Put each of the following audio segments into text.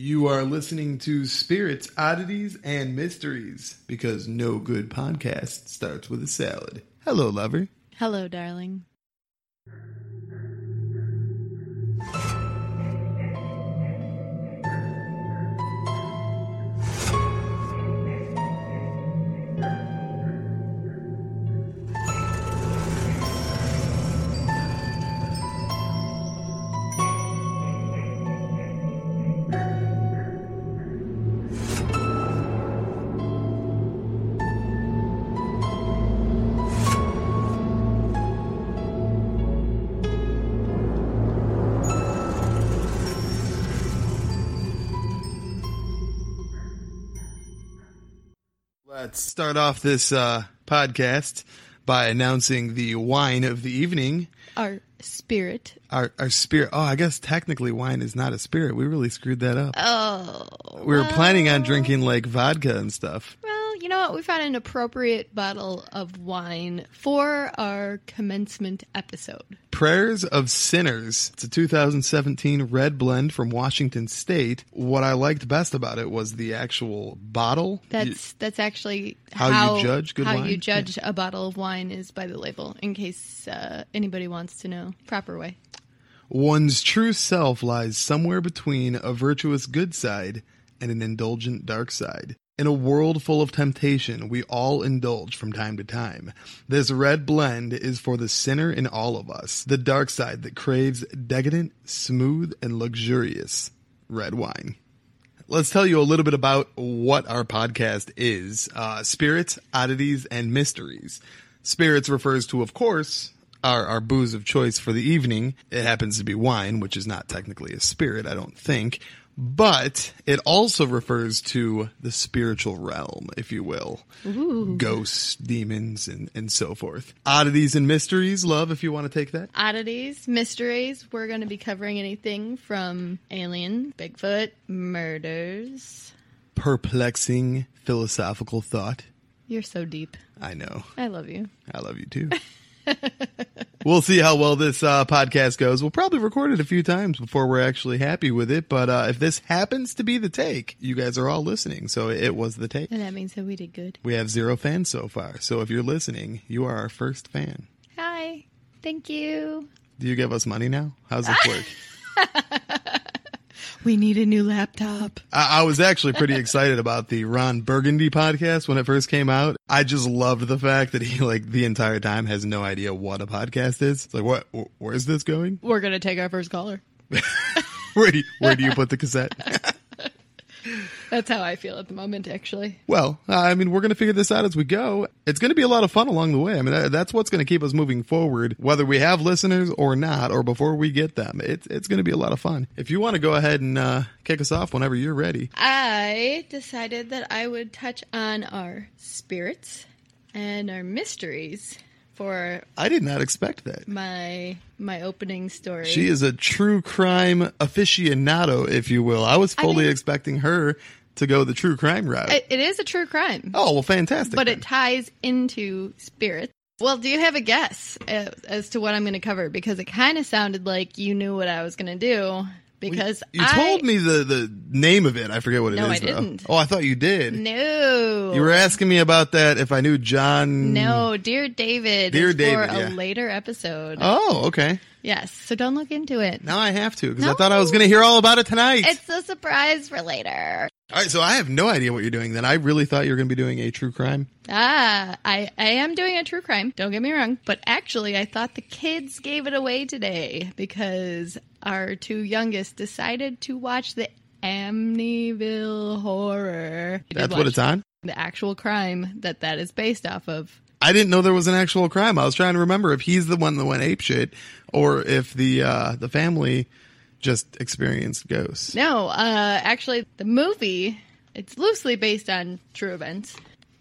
You are listening to Spirits, Oddities, and Mysteries because no good podcast starts with a salad. Hello, lover. Hello, darling. Let's start off this uh, podcast by announcing the wine of the evening. Our spirit. Our, our spirit. Oh, I guess technically wine is not a spirit. We really screwed that up. Oh. we were planning on drinking like vodka and stuff. Well, you know what? We found an appropriate bottle of wine for our commencement episode. Prayers of Sinners. It's a 2017 red blend from Washington State. What I liked best about it was the actual bottle. That's that's actually How you judge good how wine? you judge a bottle of wine is by the label. In case uh, anybody wants to know, proper way. One's true self lies somewhere between a virtuous good side and an indulgent dark side. In a world full of temptation, we all indulge from time to time. This red blend is for the sinner in all of us, the dark side that craves decadent, smooth, and luxurious red wine. Let's tell you a little bit about what our podcast is uh, Spirits, Oddities, and Mysteries. Spirits refers to, of course, our, our booze of choice for the evening. It happens to be wine, which is not technically a spirit, I don't think. But it also refers to the spiritual realm, if you will. Ghosts, demons, and, and so forth. Oddities and mysteries, love, if you want to take that. Oddities, mysteries. We're going to be covering anything from alien, Bigfoot, murders. Perplexing philosophical thought. You're so deep. I know. I love you. I love you too. we'll see how well this uh, podcast goes. We'll probably record it a few times before we're actually happy with it. But uh, if this happens to be the take, you guys are all listening. So it was the take. And that means that we did good. We have zero fans so far. So if you're listening, you are our first fan. Hi. Thank you. Do you give us money now? How's this work? We need a new laptop. I, I was actually pretty excited about the Ron Burgundy podcast when it first came out. I just loved the fact that he, like, the entire time has no idea what a podcast is. It's like, what? Where's this going? We're going to take our first caller. Where do you, where do you put the cassette? That's how I feel at the moment, actually. Well, I mean, we're going to figure this out as we go. It's going to be a lot of fun along the way. I mean, that's what's going to keep us moving forward, whether we have listeners or not, or before we get them. It's it's going to be a lot of fun. If you want to go ahead and uh, kick us off whenever you're ready. I decided that I would touch on our spirits and our mysteries for I did not expect that. my my opening story. She is a true crime aficionado, if you will. I was fully mean- expecting her to go the true crime route. It- it is a true crime, oh, well, fantastic. but then. it ties into spirits. Well, do you have a guess as, as to what I'm going to cover? Because it kind of sounded like you knew what I was going to do. Because you I, told me the, the name of it. I forget what it is. No, I though. didn't. Oh, I thought you did. No. You were asking me about that if I knew John. No, Dear David. Dear David, for a yeah. later episode. Oh, okay. Yes, so don't look into it. Now I have to because I thought I was going to hear all about it tonight. It's a surprise for later. All right, so I have no idea what you're doing. Then I really thought you were going to be doing a true crime. Ah, I, I am doing a true crime. Don't get me wrong. But actually, I thought the kids gave it away today because our two youngest decided to watch the Amityville Horror. Did That's what watch it's on. The actual crime that that is based off of. I didn't know there was an actual crime. I was trying to remember if he's the one that went ape shit or if the uh, the family just experienced ghosts. No, uh, actually, the movie it's loosely based on true events.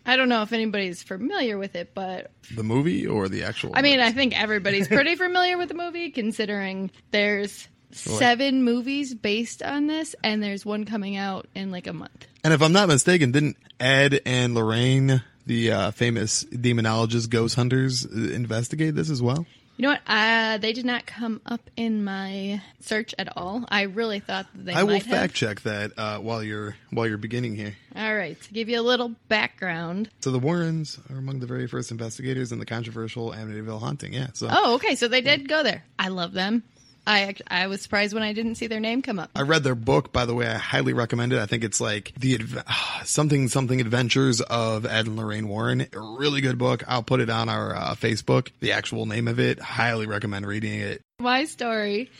I don't know if anybody's familiar with it, but The movie or the actual? I mean, I think everybody's pretty familiar with the movie, considering there's seven movies based on this, and there's one coming out in like a month. and if I'm not mistaken, didn't Ed and Lorraine, the uh, famous demonologist ghost hunters, uh, investigate this as well? You know what? Uh, they did not come up in my search at all. I really thought that they I will fact have. check that uh, while you're while you're beginning here. All right, to give you a little background. So the Warrens are among the very first investigators in the controversial Amityville haunting. Yeah. So Oh, okay, so they did go there. I love them. I I was surprised when I didn't see their name come up. I read their book, by the way. I highly recommend it. I think it's like the something something adventures of Ed and Lorraine Warren. A really good book. I'll put it on our uh, Facebook. The actual name of it. Highly recommend reading it. My story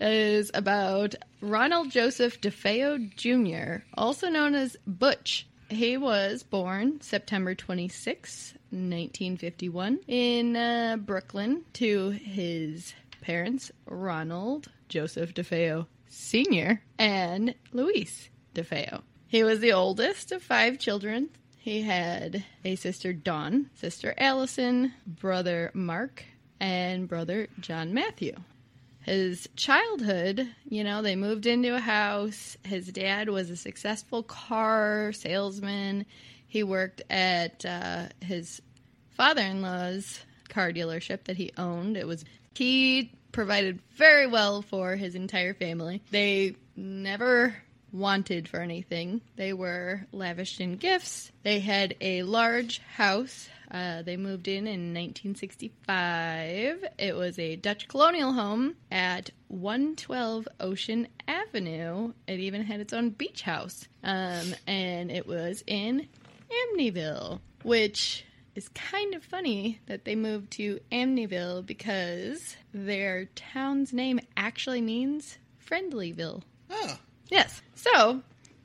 is about Ronald Joseph DeFeo Jr., also known as Butch. He was born September 26, 1951, in uh, Brooklyn to his parents, Ronald Joseph DeFeo Sr. and Louise DeFeo. He was the oldest of five children. He had a sister, Dawn, sister Allison, brother Mark, and brother John Matthew his childhood, you know, they moved into a house. His dad was a successful car salesman. He worked at uh, his father in law's car dealership that he owned. It was, he provided very well for his entire family. They never wanted for anything. They were lavished in gifts. They had a large house. Uh, they moved in in 1965. It was a Dutch colonial home at 112 Ocean Avenue. It even had its own beach house. Um, and it was in Amityville, which is kind of funny that they moved to Amityville because their town's name actually means Friendlyville. Oh. Yes. So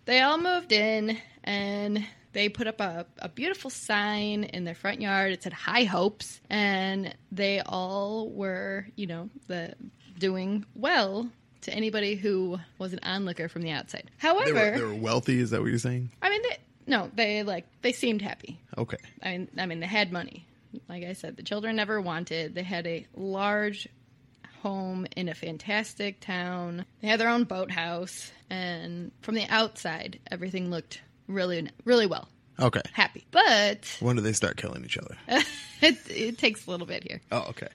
they all moved in and they put up a, a beautiful sign in their front yard. It said High Hopes. And they all were, you know, the doing well to anybody who was an onlooker from the outside. They However, were, they were wealthy. Is that what you're saying? I mean, they, no, they like they seemed happy. Okay. I mean, I mean, they had money. Like I said, the children never wanted. They had a large home in a fantastic town. They had their own boathouse, and from the outside, everything looked really, really well. Okay. Happy, but When do they start killing each other? it, it takes a little bit here. Oh, okay.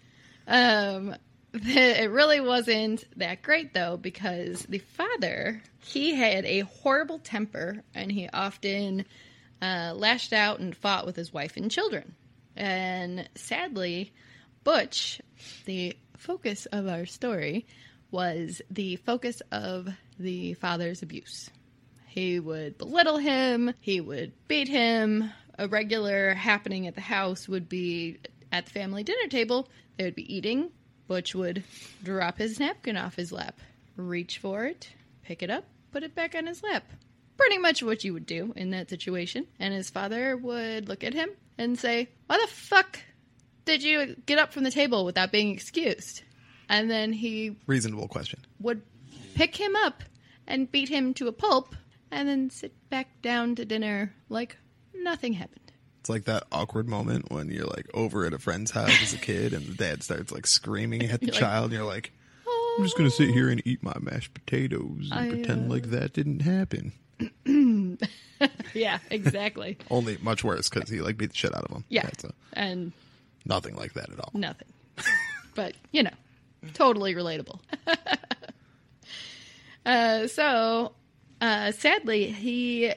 Um, it really wasn't that great though because the father he had a horrible temper and he often uh, lashed out and fought with his wife and children. And sadly, Butch, the focus of our story, was the focus of the father's abuse. He would belittle him, he would beat him. A regular happening at the house would be at the family dinner table, they would be eating. Butch would drop his napkin off his lap, reach for it, pick it up, put it back on his lap. Pretty much what you would do in that situation. And his father would look at him and say, Why the fuck did you get up from the table without being excused? And then he Reasonable question. would pick him up and beat him to a pulp and then sit back down to dinner like nothing happened. It's like that awkward moment when you're like over at a friend's house as a kid and the dad starts like screaming at the You're like, child and you're like, I'm just going to sit here and eat my mashed potatoes and I, pretend uh, like that didn't happen. Yeah, exactly. Only much worse because he like beat the shit out of him. Yeah. A, and nothing like that at all. nothing. but, you know, totally relatable. uh, so, uh, sadly, he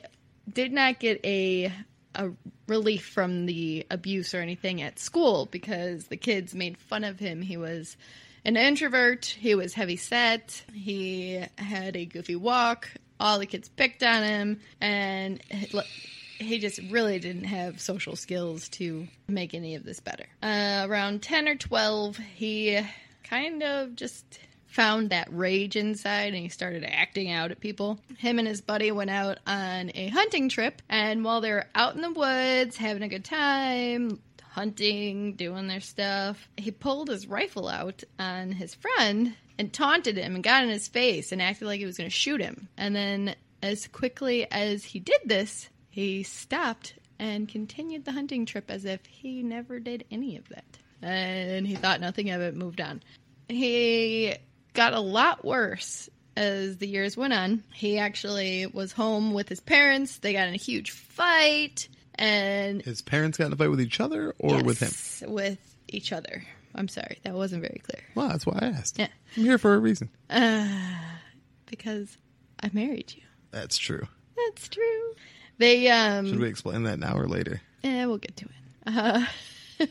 did not get a, a relief from the abuse or anything at school because the kids made fun of him. He was an introvert, he was heavy set, he had a goofy walk. All the kids picked on him, and he just really didn't have social skills to make any of this better. Uh, around 10 or 12, he kind of just found that rage inside and he started acting out at people. Him and his buddy went out on a hunting trip, and while they were out in the woods having a good time, hunting, doing their stuff, he pulled his rifle out on his friend and taunted him and got in his face and acted like he was going to shoot him. And then, as quickly as he did this, he stopped and continued the hunting trip as if he never did any of that. And he thought nothing of it, moved on. He got a lot worse as the years went on. He actually was home with his parents. They got in a huge fight and His parents got in a fight with each other or with him? With each other. I'm sorry. That wasn't very clear. Well, that's why I asked. Yeah. I'm here for a reason. Because I married you. That's true. That's true. They um Should we explain that now or later? Yeah, we'll get to it. Uh,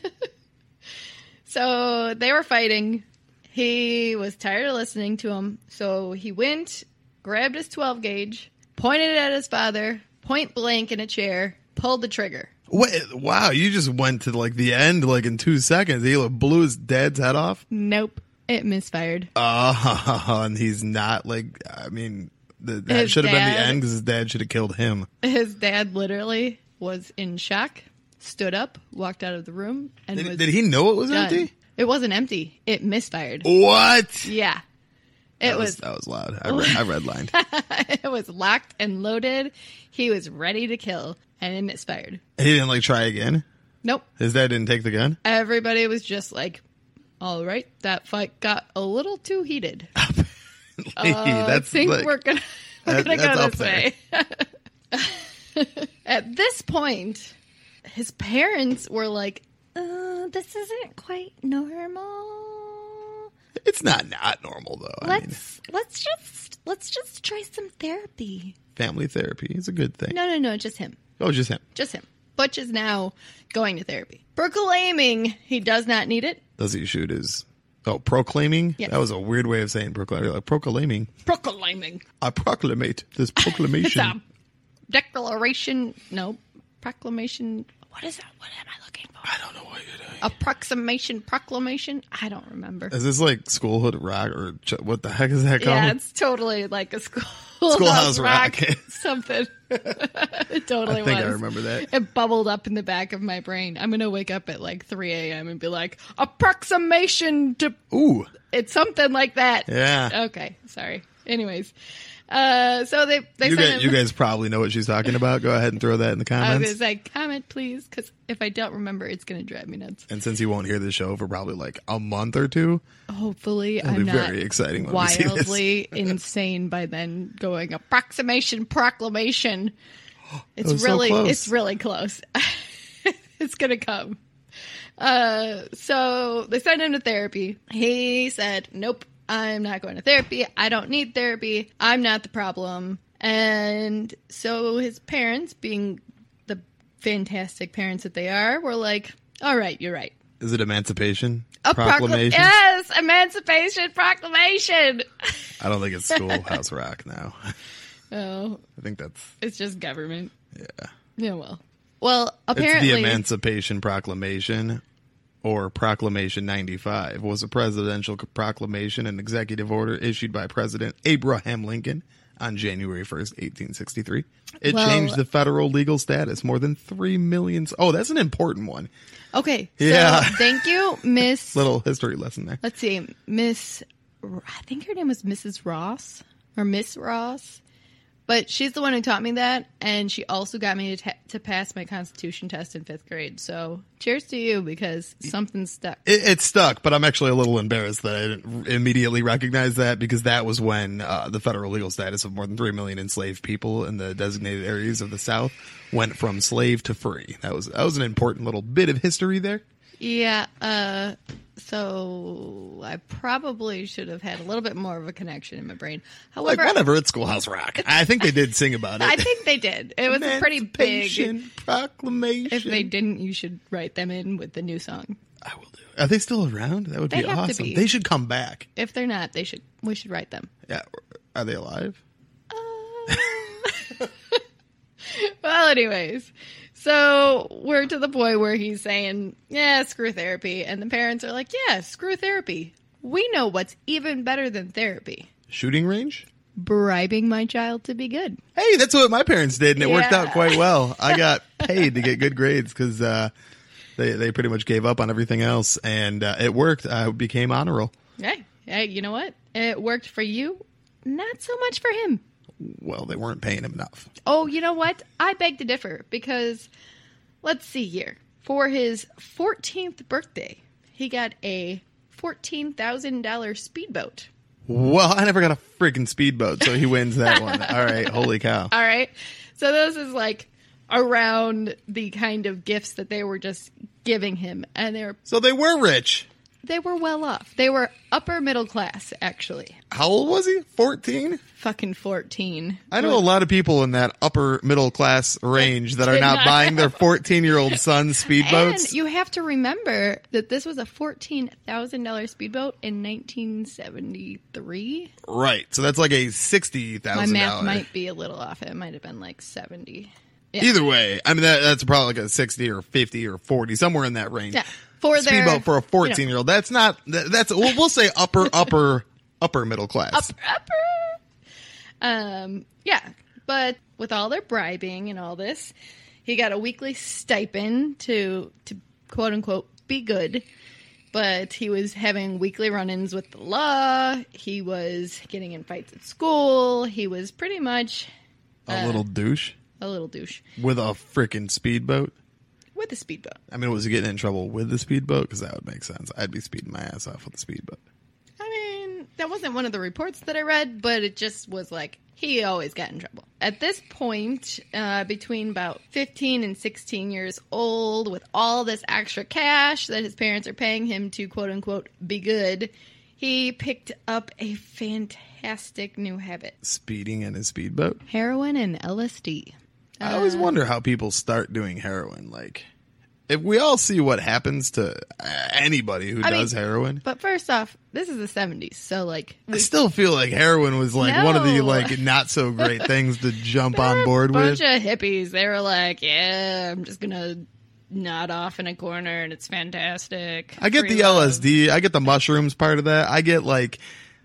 so they were fighting. He was tired of listening to him, so he went, grabbed his 12 gauge, pointed it at his father, point blank in a chair, pulled the trigger. Wait, wow, you just went to like the end like in two seconds. He blew his dad's head off. Nope, it misfired. Oh, and he's not like. I mean, the, that should have been the end because his dad should have killed him. His dad literally was in shock, stood up, walked out of the room, and Did, did he know it was done. empty? It wasn't empty. It misfired. What? Yeah. It that was, was that was loud. I, read, I redlined. it was locked and loaded. He was ready to kill, and it misfired. he didn't like try again. Nope. His dad didn't take the gun. Everybody was just like, "All right, that fight got a little too heated. Hey, uh, I think like, we're gonna we're that- gonna that's go up this way." At this point, his parents were like, uh, "This isn't quite normal. it's not not normal though. I mean, Let's let's just let's just try some therapy." family therapy is a good thing. No, no, no, just him. Oh, just him. Just him. Butch is now going to therapy, proclaiming he does not need it. Does he shoot his? Oh, proclaiming. Yes. That was a weird way of saying proclaiming. Like proclaiming. Proclaiming. I proclamate this It's proclamation. a declaration. No, proclamation. What is that? What am I looking for? I don't know what you're doing. Approximation, proclamation. I don't remember. Is this like Schoolhood Rock or ch- what the heck is that called? Yeah, it's totally like a school Schoolhouse Rock. something. it totally I think was. I remember that. It bubbled up in the back of my brain. I'm gonna wake up at like 3 a.m. and be like, approximation to. Ooh, It's something like that. yeah. Okay, sorry. Anyways, uh, so they they You guys, you guys probably know what she's talking about. Go ahead and throw that in the comments. I was gonna say comment please, because if I don't remember, it's gonna drive me nuts. And since you won't hear the show for probably like a month or two, Hopefully, it'll I'm be not very exciting when we see this. wildly insane by then. Going approximation proclamation. It's was so really it's really close. it's gonna come. Uh, so they sent him to therapy. He said, "Nope, I'm not going to therapy. I don't need therapy. I'm not the problem." And so his parents, being the fantastic parents that they are, were like, "All right, you're right." Is it Emancipation A proclam- Proclamation? yes, Emancipation Proclamation. I don't think it's Schoolhouse Rock now. oh, I think that's it's just government. yeah. Yeah, well, well, apparently It's apparently, the Emancipation Proclamation or Proclamation 95 was a presidential proclamation and executive order issued by President Abraham Lincoln on January 1st, 1863. It Well- changed the federal legal status. More than 3 million. Oh, that's an important one. okay. Yeah. So thank you, Miss. Little history lesson there. let's see, Miss. I think her name was Mrs. Ross or Miss Ross, but she's the one who taught me that, and she also got me to, ta- to pass my Constitution test in fifth grade. So cheers to you because something stuck. It, it stuck, but I'm actually a little embarrassed that I didn't immediately recognize that because that was when uh, the federal legal status of more than 3 million enslaved people in the designated areas of the South went from slave to free. That was that was an important little bit of history there. Yeah. Uh, so I probably should have had a little bit more of a connection in my brain. Like However, whatever, it's Schoolhouse Rock. I think they did sing about it. I think they did. It was a pretty big. Proclamation. If they didn't, you should write them in with the new song. I will do. Are they still around? That would They be awesome. be. They should come back. If they're not, they should. We should write them. Yeah, are they alive? Uh, well, anyways, so we're to the point where he's saying, "Yeah, screw therapy," and the parents are like, "Yeah, screw therapy. We know what's even better than therapy: Shooting range? bribing my child to be good." Hey, that's what my parents did, and it worked Yeah. out quite well. I got paid to get good grades because uh, they they pretty much gave up on everything else, and uh, it worked. I became honor roll. Hey, hey, you know what? It worked for you, not so much for him. Well, they weren't paying him enough. Oh, you know what? I beg to differ because let's see here. For his 14th birthday, he got a $14,000 speedboat. Well, I never got a freaking speedboat, so he wins that one. All right, holy cow! All right. So this is like around the kind of gifts that they were just giving him. And they were, So they were rich. They were well off. They were upper middle class, actually. How old was he? 14? Fucking 14. I know a lot of people in that upper middle class range that are Did not not buying their 14 year old son's And speedboats. you have to remember that this was a $14,000 speedboat in 1973. Right. So that's like a $60,000. My math might be a little off. It might have been like 70. Yeah. Either way, I mean, that, that's probably like a 60 or 50 or 40, somewhere in that range. Yeah. For their Speedboat for a 14 year old. That's not, that's, we'll, we'll say upper, upper, upper middle class. upper. Um, yeah, but with all their bribing and all this, he got a weekly stipend to to quote unquote be good. But he was having weekly run-ins with the law. He was getting in fights at school. He was pretty much a little douche a little douche with a freaking speedboat. With a speedboat. I mean, was he getting in trouble with the speedboat? Because that would make sense. I'd be speeding my ass off with the speedboat. I mean, that wasn't one of the reports that I read, but it just was like he always got in trouble. At this point, uh, between about 15 and 16 years old, with all this extra cash that his parents are paying him to quote unquote be good, he picked up a fantastic new habit Speeding in his speedboat. heroin and LSD. I always wonder how people start doing heroin. Like, if we all see what happens to uh, anybody who I mean- does heroin, But first off, this is the 70s, so like. I still feel like heroin was like one of the like not so great things to jump on board a bunch with. of hippies. They were like, "Yeah, I'm just gonna nod off in a corner, and it's fantastic." I get Free the love." LSD. I get the mushrooms part of that. I get like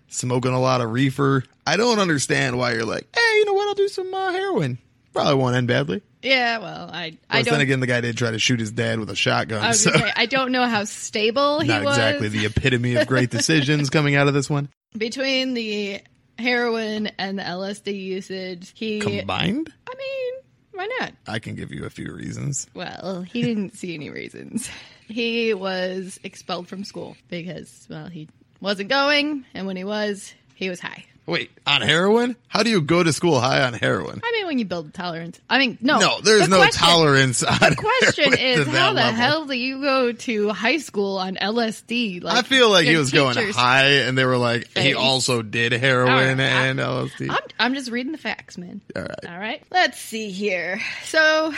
smoking a lot of reefer. I don't understand why you're like, hey, you know what? I'll do some uh, heroin. Probably won't end badly. Yeah, well, I I don't. then again, the guy did try to shoot his dad with a shotgun. I so say I don't know how stable he not was exactly the epitome of great decisions coming out of this one. between the heroin and the LSD usage. He, Combined, I mean, why not? I can give you a few reasons. Well, he didn't see any reasons. He was expelled from school because, well, he wasn't going, and when he was, he was high. Wait, on heroin? How do you go to school high on heroin? I mean, when you build tolerance. I mean, no. No, there's the no question- tolerance on The question is, how the level. hell do you go to high school on LSD? Like, I feel like he was going high, and they were like, he also did heroin right, I- and LSD. I'm, I'm just reading the facts, man. All right. All right. Let's see here. So,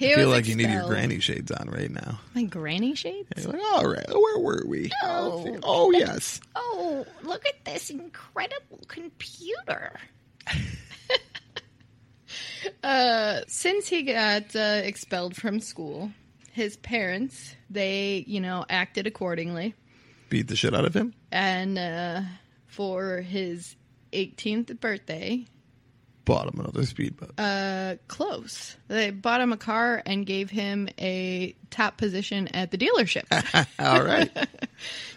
he I feel like you need your granny shades on right now. My granny shades? You're like, all right, where were we? Oh. oh yes. Oh, look at this incredible computer. uh, since he got uh, expelled from school, his parents, they, you know, acted accordingly. Beat the shit out of him. And uh, for his 18th birthday, Bought him another speedboat. uh, close. They bought him a car and gave him a top position at the dealership. all right.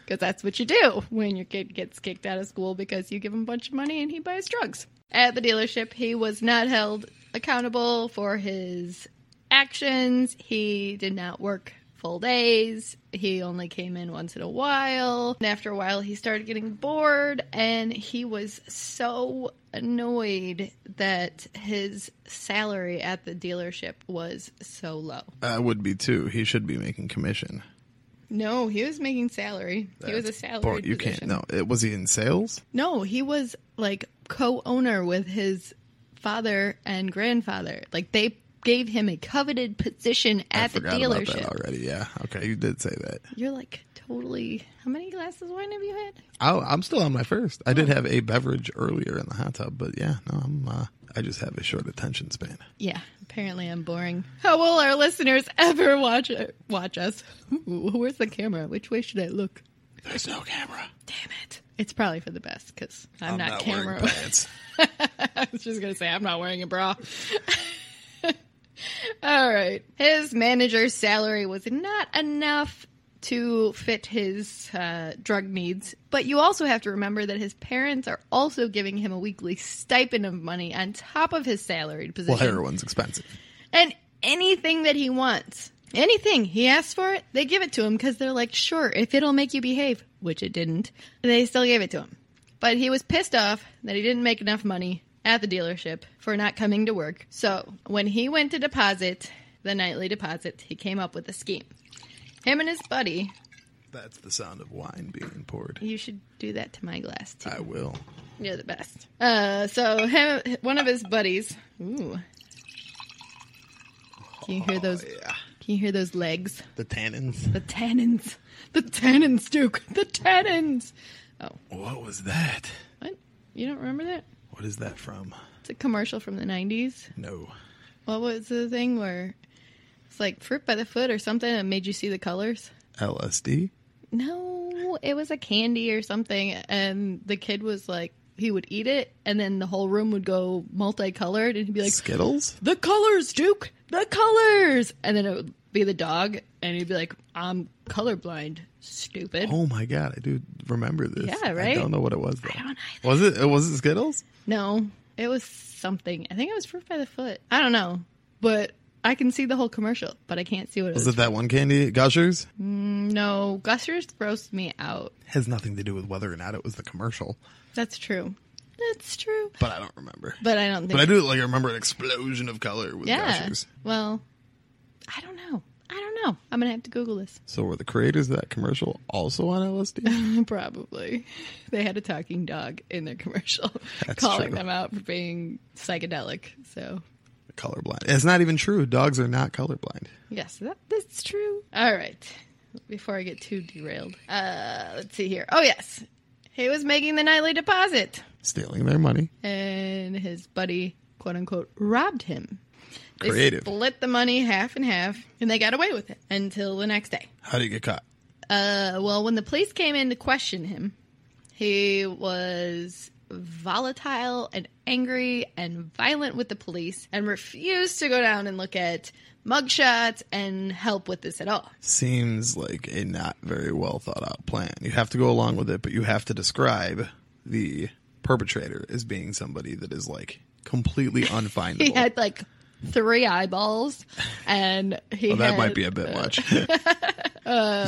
Because that's what you do when your kid gets kicked out of school because you give him a bunch of money and he buys drugs. At the dealership, he was not held accountable for his actions. He did not work full days. He only came in once in a while. And after a while, he started getting bored and he was so annoyed that his salary at the dealership was so low. I would be too. He should be making commission. No, he was making salary. he was a salary. bull- You can't. No, it, was he in sales? No, he was like co-owner with his father and grandfather. Like they gave him a coveted position at the forgot about that dealership. already. Yeah. Okay, you did say that. You're like totally. How many glasses of wine have you had? Oh, I'm still on my first. I did have a beverage earlier in the hot tub, but yeah, no, I'm. Uh, I just have a short attention span. Yeah, apparently I'm boring. How will our listeners ever watch watch us? Ooh, where's the camera? Which way should I look? There's no camera. Damn it! It's probably for the best because I'm, I'm not, not camera. I was just gonna say I'm not wearing a bra. All right. His manager's salary was not enough to fit his uh, drug needs, but you also have to remember that his parents are also giving him a weekly stipend of money on top of his salaried position. Well, heroin's expensive. And anything that he wants, anything he asks for it, they give it to him because they're like, sure, if it'll make you behave, which it didn't, they still gave it to him. But he was pissed off that he didn't make enough money at the dealership for not coming to work. So when he went to deposit the nightly deposit, he came up with a scheme. Him and his buddy That's the sound of wine being poured. You should do that to my glass too. I will. You're the best. Uh, so him, one of his buddies. Ooh. Can you hear those? Oh, yeah. Can you hear those legs? The tannins. The tannins. The tannins, Duke. The tannins. Oh, What was that? what? You don't remember that? What is that from? It's a commercial from the '90s. No. What was the thing where it's like fruit by the foot or something and made you see the colors? LSD? No, it was a candy or something, and the kid was like, he would eat it, and then the whole room would go multicolored, and he'd be like, Skittles? "The colors, Duke, the colors," and then it would be the dog, and he'd be like, "I'm colorblind, stupid." Oh my god, I do remember this. Yeah, right. I don't know what it was though. I don't either. Was it? Was it Skittles? No, it was something. I think it was fruit by the foot. I don't know, but I can see the whole commercial, but I can't see what it Was was. it that one candy? Gushers? Mm, no, Gushers grossed me out. Has nothing to do with whether or not it was the commercial, That's true. That's true. but I don't remember. But I don't think. But I do like I remember an explosion of color with yeah. Gushers. Well, I don't know. I don't know. I'm gonna have to Google this. So were the creators of that commercial also on LSD? Probably. They had a talking dog in their commercial, That's calling true. them out for being psychedelic. So colorblind. It's not even true. Dogs are not colorblind. yes, that, that's true. All right. Before I get too derailed, uh, let's see here. Oh yes, he was making the nightly deposit. Stealing their money. and his buddy, quote unquote, robbed him. They Creative. split the money half and half, and they got away with it until the next day. How did you get caught? Uh, well, when the police came in to question him, he was volatile and angry and violent with the police and refused to go down and look at mugshots and help with this at all. Seems like a not very well thought out plan. You have to go along with it, but you have to describe the perpetrator as being somebody that is like completely unfindable. He had like three eyeballs, and he well, that had- might be a bit much. He's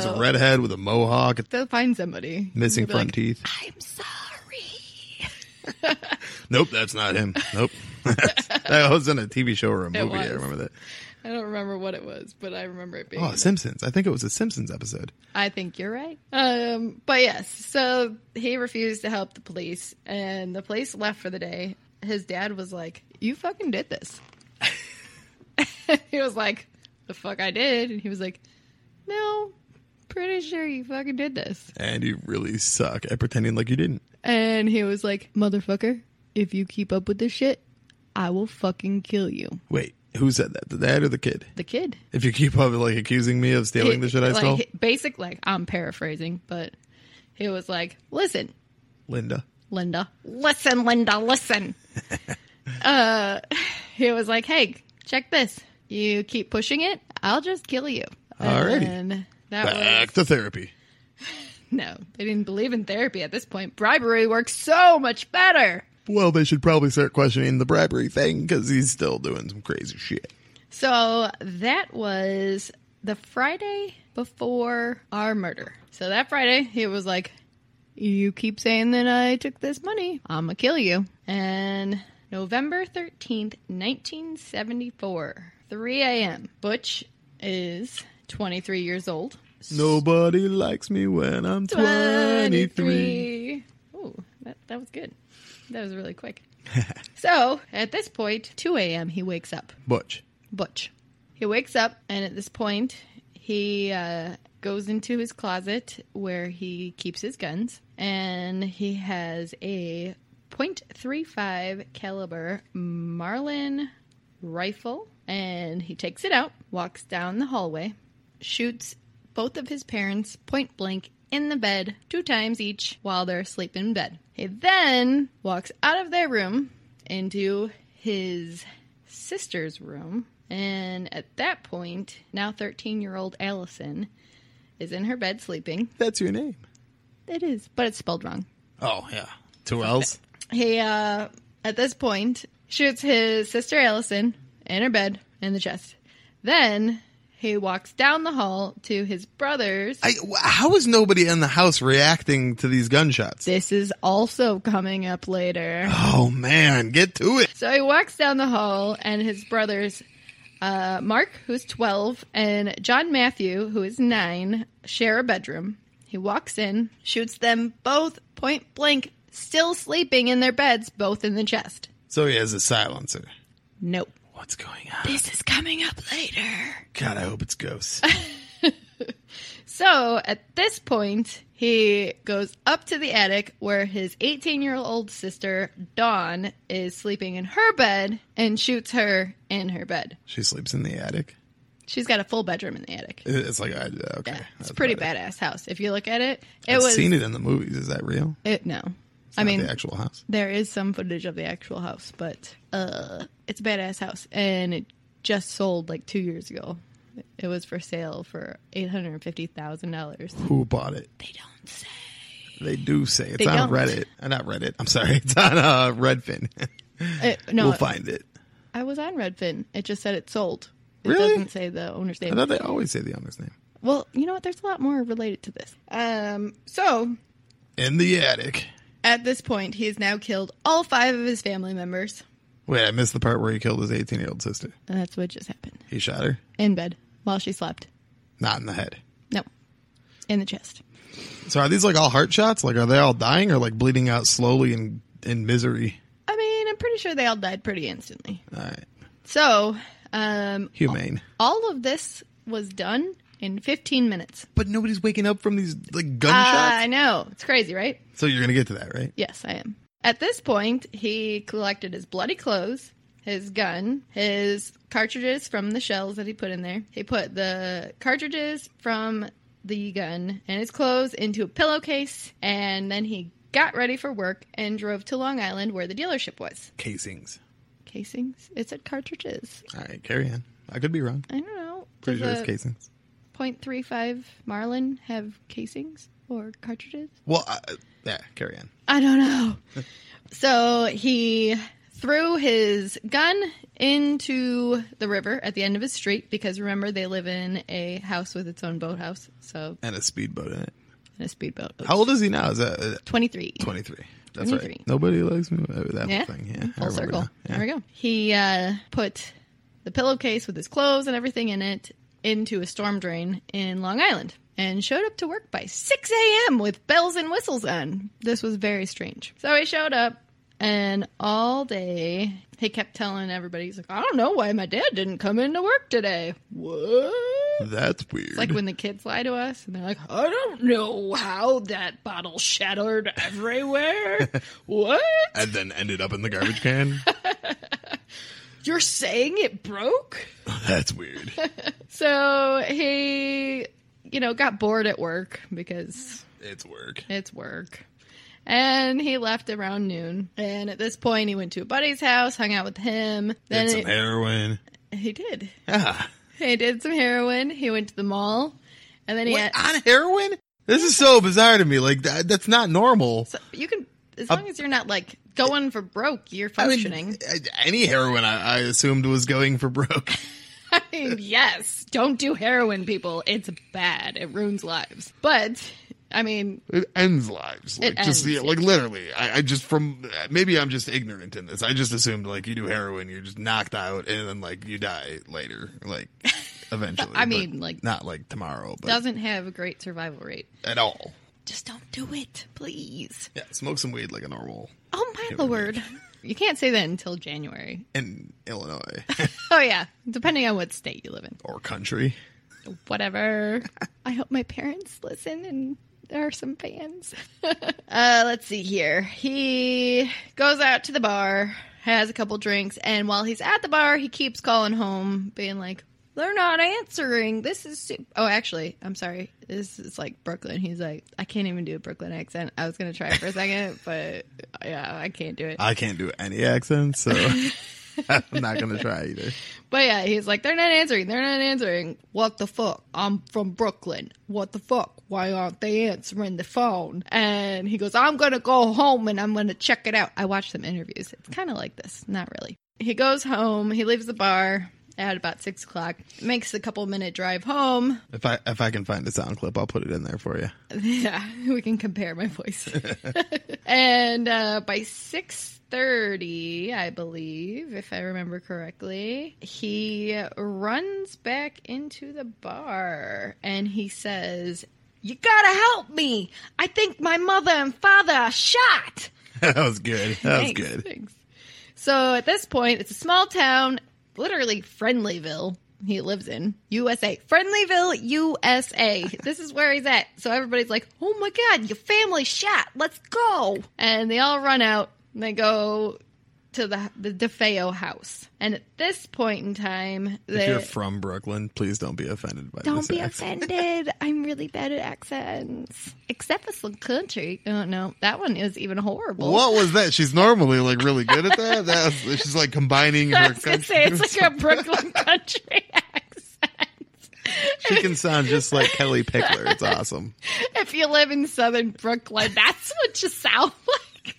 a redhead with a mohawk, They'll find somebody. missing front like, teeth. I'm sorry. Nope, that's not him. Nope. that was in a TV show or a movie. I remember that. I don't remember what it was, but I remember it being. Oh, Simpsons. I think it was a Simpsons episode. I think you're right. Um, but yes, so he refused to help the police, and the police left for the day. His dad was like, "You fucking did this." he was like, "The fuck I did," and he was like, "No, pretty sure you fucking did this." And you really suck at pretending like you didn't. And he was like, "Motherfucker, if you keep up with this shit, I will fucking kill you." Wait, who said that? The dad or the kid? The kid. If you keep up like accusing me of stealing the shit I like, stole, he- Basic, like I'm paraphrasing, but he was like, "Listen, Linda. Linda, listen, Linda, listen." uh, he was like, "Hey, check this. You keep pushing it, I'll just kill you." Alrighty. And that Back was to therapy. no. They didn't believe in therapy at this point. Bribery works so much better. Well, they should probably start questioning the bribery thing because he's still doing some crazy shit. So that was the Friday before our murder. So that Friday, he was like, You keep saying that I took this money, I'm gonna kill you. And November 13th, 1974, 3 a.m., Butch is 23 years old. Nobody likes me when I'm 23. 23. Ooh, that, that was good. That was really quick. so at this point, 2 a.m., he wakes up. Butch. Butch. He wakes up, and at this point, he uh, goes into his closet where he keeps his guns, and he has a .35 caliber Marlin rifle, and he takes it out, walks down the hallway, shoots both of his parents point blank in the bed two times each while they're asleep in bed. He then walks out of their room into his sister's room, and at that point, now 13 year old Allison is in her bed sleeping. That's your name. It is, but it's spelled wrong. Oh, yeah. Two L's? He, uh, at this point, shoots his sister Allison in her bed in the chest. Then he walks down the hall to his brother's. I, how is nobody in the house reacting to these gunshots? This is also coming up later. Oh, man. Get to it. So he walks down the hall, and his brothers, uh, Mark, who's 12, and John Matthew, who is 9, share a bedroom. He walks in, shoots them both point blank, still sleeping in their beds, both in the chest. So he has a silencer. Nope. What's going on? This is coming up later. God, I hope it's ghosts. So at this point, he goes up to the attic where his 18 year old sister, Dawn, is sleeping in her bed and shoots her in her bed. she sleeps in the attic. She's got a full bedroom in the attic. It's like, I, okay. Yeah, it's that's a pretty about it. badass house. If you look at it, it I've was. seen it in the movies. Is that real? It, no. I mean, the actual house. there is some footage of the actual house, but uh, it's a badass house, and it just sold like two years ago. It was for sale for eight hundred and fifty thousand dollars. Who bought it? They don't say. They do say it's They on don't. Reddit. Uh, not Reddit. I'm sorry. It's on uh, Redfin. Uh, no, we'll find it. I was on Redfin. It just said it sold. It Really? doesn't say the owner's name. I thought they always say the owner's name. Well, you know what? There's a lot more related to this. Um, so In the attic. At this point, he has now killed all five of his family members, Wait, I missed the part where he killed his 18 year old sister. and that's what just happened He shot her. in bed while she slept. Not in the head. No, in the chest. So are these like all heart shots? Like are they all dying or like bleeding out slowly in in misery? I mean, I'm pretty sure they all died pretty instantly. All right. So, um, Humane. all of this was done in 15 minutes. But nobody's waking up from these like Uh, gunshots. I know. It's crazy, right? so you're gonna get to that, right? Yes, I am. At this point, he collected his bloody clothes, his gun, his cartridges from the shells that he put in there. He put the cartridges from the gun and his clothes into a pillowcase, and then he got ready for work and drove to Long Island where the dealership was. Casings. Casings? It said cartridges. All right, carry on. I could be wrong. I don't know. Pretty sure it's casings. .35 Marlin have casings or cartridges? Well, I, yeah, carry on. I don't know. so he threw his gun into the river at the end of his street because remember they live in a house with its own boathouse, so And a speedboat in it. in a speedboat. How old is he now? Is that uh, Twenty three. 23? That's 23. right. Nobody likes me. Uh, That Yeah, thing. Yeah, full circle. Yeah. There we go. He uh, put the pillowcase with his clothes and everything in it into a storm drain in Long Island and showed up to work by 6 a.m. with bells and whistles on. This was very strange. So he showed up, and all day he kept telling everybody, he's like, I don't know why my dad didn't come into work today. What? That's weird. It's like when the kids lie to us and they're like, I don't know how that bottle shattered everywhere. what? and then ended up in the garbage can. You're saying it broke? That's weird. So he, you know, got bored at work because It's work. it's work. And he left around noon. And at this point, he went to a buddy's house, hung out with him. Then Did some it- heroin. he did. Ah. He did some heroin. He went to the mall. And then he What, had. on heroin? This is so bizarre to me. Like that, that's not normal. So you can, as long as you're not like going for broke, you're I mean, functioning. Uh, any heroin I, I assumed was going for broke. I mean, yes, don't do heroin, people. It's bad. It ruins lives. But I mean, It ends lives. Like It just ends, yeah, like literally. I, I just from maybe I'm just ignorant in this. I just assumed like you do heroin, you're just knocked out, and then like you die later, like eventually. I mean, like- not like tomorrow, but doesn't have a great survival rate. at all. Just don't do it, please. Yeah, smoke some weed like a normal Oh my Human lord. You can't say that until January. in Illinois Oh yeah, depending on what state you live in. or country. Whatever. I hope my parents listen and there are some fans. uh, let's see here. He goes out to the bar, has a couple drinks, and while he's at the bar, he keeps calling home, being like, "They're not answering. This is su-. oh, actually, I'm sorry. This is like Brooklyn." He's like, "I can't even do a Brooklyn accent. I was gonna try for a second, but yeah, I can't do it." I can't do any accents, so I'm not gonna try either. But yeah, he's like, they're not answering. They're not answering. What the fuck? I'm from Brooklyn. What the fuck? Why aren't they answering the phone? And he goes, I'm going to go home and I'm going to check it out. I watched some interviews. It's kind of like this. Not really. He goes home. He leaves the bar at about six o'clock. Makes a couple minute drive home. If I if I can find a sound clip, I'll put it in there for you. Yeah, we can compare my voice. and uh, by six thirty, I believe, if I remember correctly, he runs back into the bar and he says, You gotta help me. I think my mother and father are shot. that was good. That was good. thanks. So at this point, it's a small town, literally Friendlyville. He lives in USA, Friendlyville, USA. This is where he's at. So everybody's like, "Oh my god, your family's shot. Let's go!" And they all run out. And they go to the the DeFeo house. And at this point in time, If they you're from Brooklyn, please don't be offended by don't be accent. offended. I'm really bad at accents, except for some country. Oh no, that one is even horrible. What was that? She's normally like really good at that. That was, she's like combining I her. gonna say it's like a Brooklyn country accent. she can sound just like Kellie Pickler. It's awesome. If you live in Southern Brooklyn, that's what you sound like.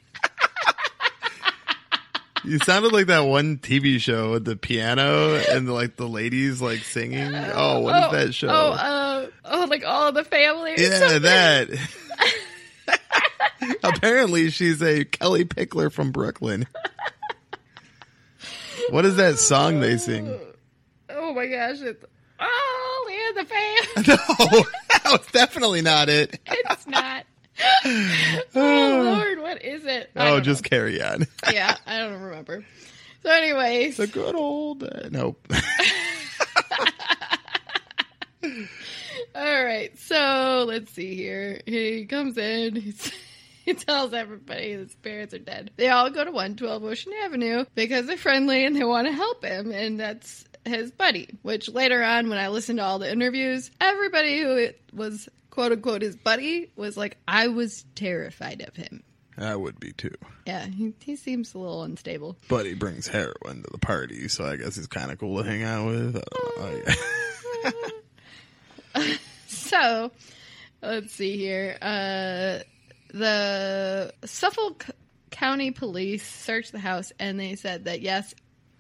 You sounded like that one TV show with the piano and like the ladies like singing. Oh, what is oh, that show? Oh, uh, oh, like all the family. or yeah, something. that. Apparently, she's a Kellie Pickler from Brooklyn. What is that song they sing? Oh my gosh! It's all in the fam. No, that was definitely not it. It's not. Oh Lord, what is it? Oh, just carry on. yeah, I don't remember. So, anyways, The good old. Uh, nope. All right, so let's see here. He comes in. He tells everybody his parents are dead. They all go to 112 Ocean Avenue because they're friendly and they want to help him, and that's his buddy. Which later on, when I listened to all the interviews, everybody who was quote unquote his buddy was like, I was terrified of him. I would be too. Yeah, he, he seems a little unstable. But he brings heroin to the party, so I guess he's kind of cool to hang out with. I don't know. Oh, yeah. So, let's see here. Uh, the Suffolk County Police searched the house and they said that yes,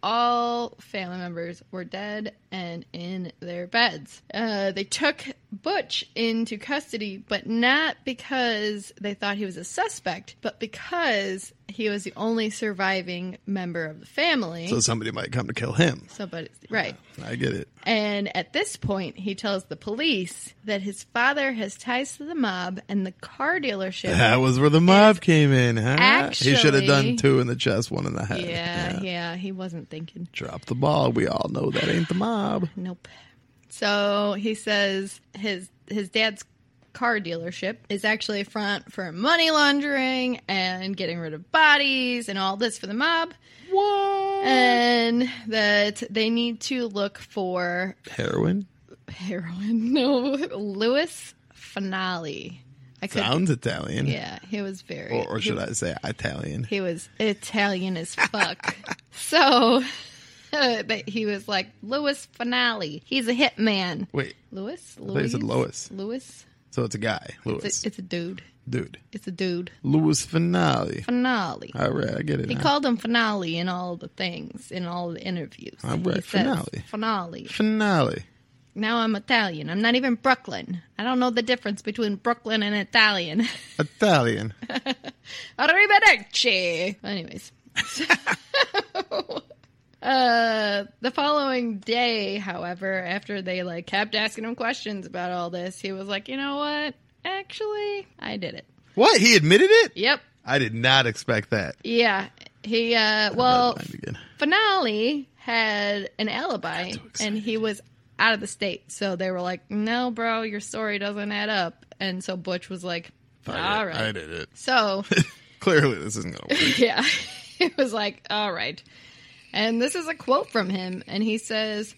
all family members were dead and in their beds. Uh, they took Butch into custody, but not because they thought he was a suspect, but because he was the only surviving member of the family. so somebody might come to kill him. so, but right. I get it. And at this point, he tells the police that his father has ties to the mob and the car dealership. That was where the mob came in, huh? he should have done two in the chest, one in the head. yeah, yeah, he wasn't thinking. Drop the ball. We all know that ain't the mob. Nope. So he says his his dad's car dealership is actually a front for money laundering and getting rid of bodies and all this for the mob. What? And that they need to look for Heroin? heroin. No, Louis Finale. I could, Sounds Italian. yeah, he was very. Or, or he- should I say Italian? He was Italian as fuck. so but he was like Louis Finale. He's a hitman. Wait, Louis? thought you said Lois. Louis? So it's a guy, Lewis. It's a, it's a dude. Dude. It's a dude. Lewis Finale. Finale. All right, I get it. He now. called him Finale in all the things, in all the interviews. All He right, says Finale. Finale. Finale. Now I'm Italian. I'm not even Brooklyn. I don't know the difference between Brooklyn and Italian. Italian. Arrivederci. Anyways. So, uh, the following day, however, after they like kept asking him questions about all this, he was like, "You know what? Actually, I did it." What? He admitted it? Yep. I did not expect that. Yeah. He uh well, finale had an alibi and he was out of the state. So they were like, "No, bro, your story doesn't add up." And so Butch was like, I "All right." I did it. So Clearly, this isn't going to work. yeah, it was like, all right. And this is a quote from him, and he says,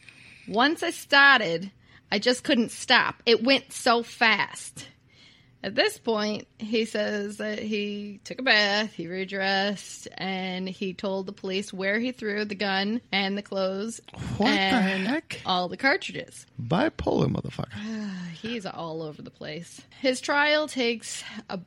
Once I started, I just couldn't stop. It went so fast. At this point, he says that he took a bath, he redressed, and he told the police where he threw the gun and the clothes What the and heck? all the cartridges. Bipolar motherfucker. He's all over the place. His trial takes about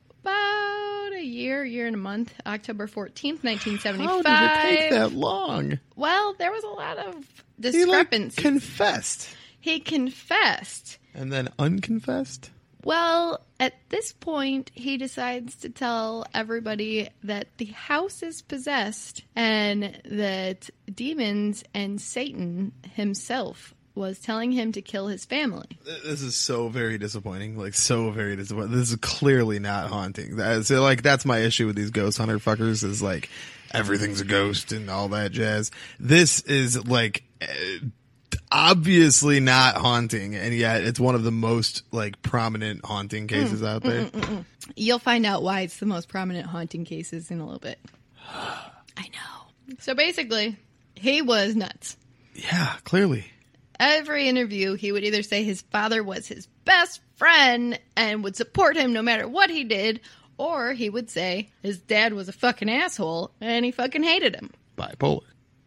a year, year and a month, October 14th, How 1975. did it take that long? Well, there was a lot of He like discrepancies. confessed he confessed. and then unconfessed. Well, at this point, he decides to tell everybody that the house is possessed and that demons and Satan himself was telling him to kill his family. This is so very disappointing. Like so very disappointing. This is clearly not haunting. That's like that's my issue with these ghost hunter fuckers is like everything's a ghost and all that jazz. This is like eh, obviously not haunting, and yet it's one of the most like prominent haunting cases out there. You'll find out why it's the most prominent haunting cases in a little bit. I know. So basically, he was nuts. Yeah, clearly. Every interview, he would either say his father was his best friend and would support him no matter what he did, or he would say his dad was a fucking asshole and he fucking hated him. Bipolar.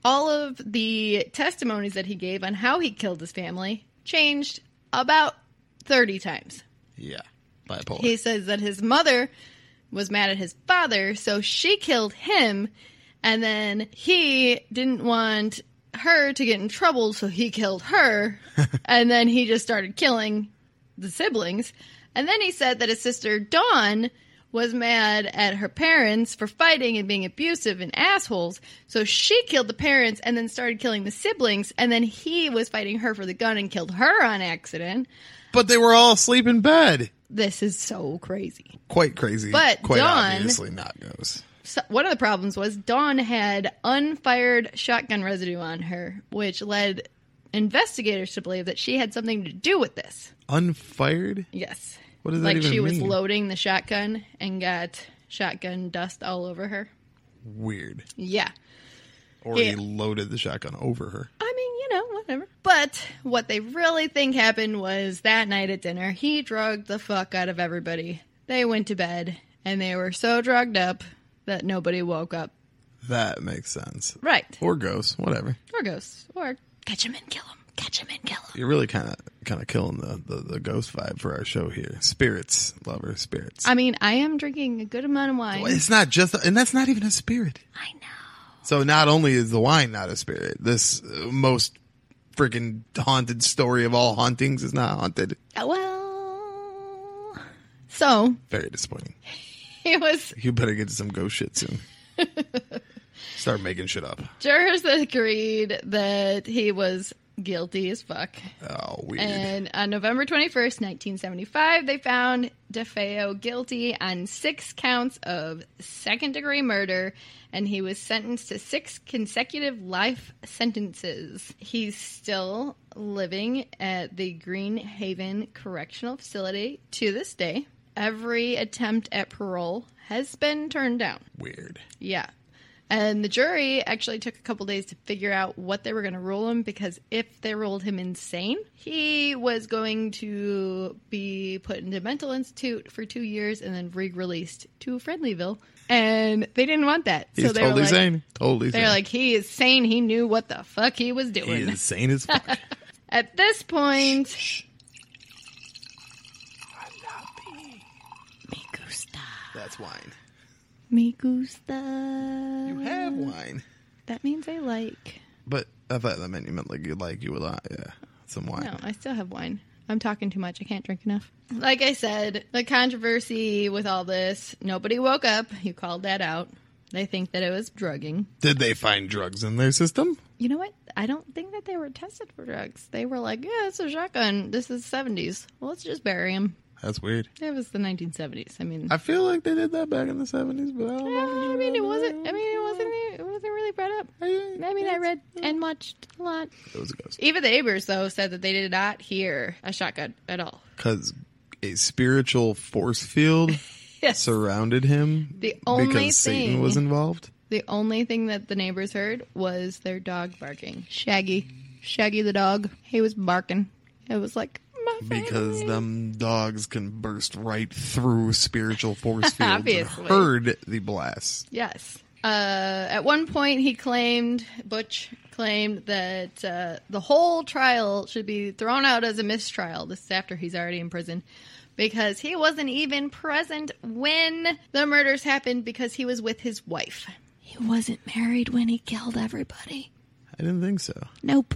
All of the testimonies that he gave on how he killed his family changed about 30 times. Yeah, bipolar. He says that his mother was mad at his father, so she killed him, and then he didn't want her to get in trouble, so he killed her, and then he just started killing the siblings. And then he said that his sister Dawn was mad at her parents for fighting and being abusive and assholes, so she killed the parents and then started killing the siblings, and then he was fighting her for the gun and killed her on accident. but they were all asleep in bed. This is so crazy. Quite crazy. But quite Dawn- obviously not ghosts. So one of the problems was Dawn had unfired shotgun residue on her, which led investigators to believe that she had something to do with this. Unfired? Yes. What does that like even she was loading the shotgun and got shotgun dust all over her. Weird. Yeah. Or Yeah. he loaded the shotgun over her. I mean, you know, whatever. But what they really think happened was that night at dinner, he drugged the fuck out of everybody. They went to bed and they were so drugged up that nobody woke up. That makes sense. Right. Or ghosts, whatever. Or ghosts. Or catch him and kill him. Catch him and kill him. You're really kind of kind of killing the, the the ghost vibe for our show here. Spirits, lover, spirits. I mean, I am drinking a good amount of wine. Well, it's not just, and that's not even a spirit. I know. So not only is the wine not a spirit, this uh, most freaking haunted story of all hauntings is not haunted. Well, so Very disappointing. it was You better get some ghost shit soon. Start making shit up. jurors agreed that he was guilty as fuck. Oh, weird. And on November 21st, 1975, they found DeFeo guilty on six counts of second degree murder, and he was sentenced to six consecutive life sentences. He's still living at the Green Haven Correctional Facility to this day. Every attempt at parole has been turned down. weird. Yeah. And the jury actually took a couple days to figure out what they were going to rule him because if they ruled him insane, he was going to be put into mental institute for two years and then re-released to Friendlyville. And they didn't want that. He's so they totally were like, sane. Totally They're like, he is sane. He knew what the fuck he was he doing. is sane as fuck. At this point, me gusta. That's wine. Me gusta. You have wine. That means I like. But I thought that meant you meant like you like you a lot. Uh, yeah, some wine. No, I still have wine. I'm talking too much. I can't drink enough. Like I said, the controversy with all this, nobody woke up. You called that out. They think that it was drugging. Did they find drugs in their system? You know what? I don't think that they were tested for drugs. They were like, yeah, it's a shotgun. This is 70s. Well, let's just bury him. That's weird. It was the 1970s. I mean, I feel like they did that back in the seventies, but I don't know. I mean, it wasn't. I mean, it wasn't. It wasn't really brought up. I mean, I read and watched a lot. it was a ghost Even the neighbors, though, said that they did not hear a shotgun at all. because a spiritual force field Yes. surrounded him. The only because Satan was involved. The only thing that the neighbors heard was their dog barking. Shaggy. Shaggy the dog. He was barking. It was like, Because them dogs can burst right through spiritual force fields and Obviously. heard the blast. Yes. Uh, at one point, he claimed, Butch claimed that uh, the whole trial should be thrown out as a mistrial. This is after he's already in prison. Because he wasn't even present when the murders happened because he was with his wife. He wasn't married when he killed everybody. I didn't think so. Nope.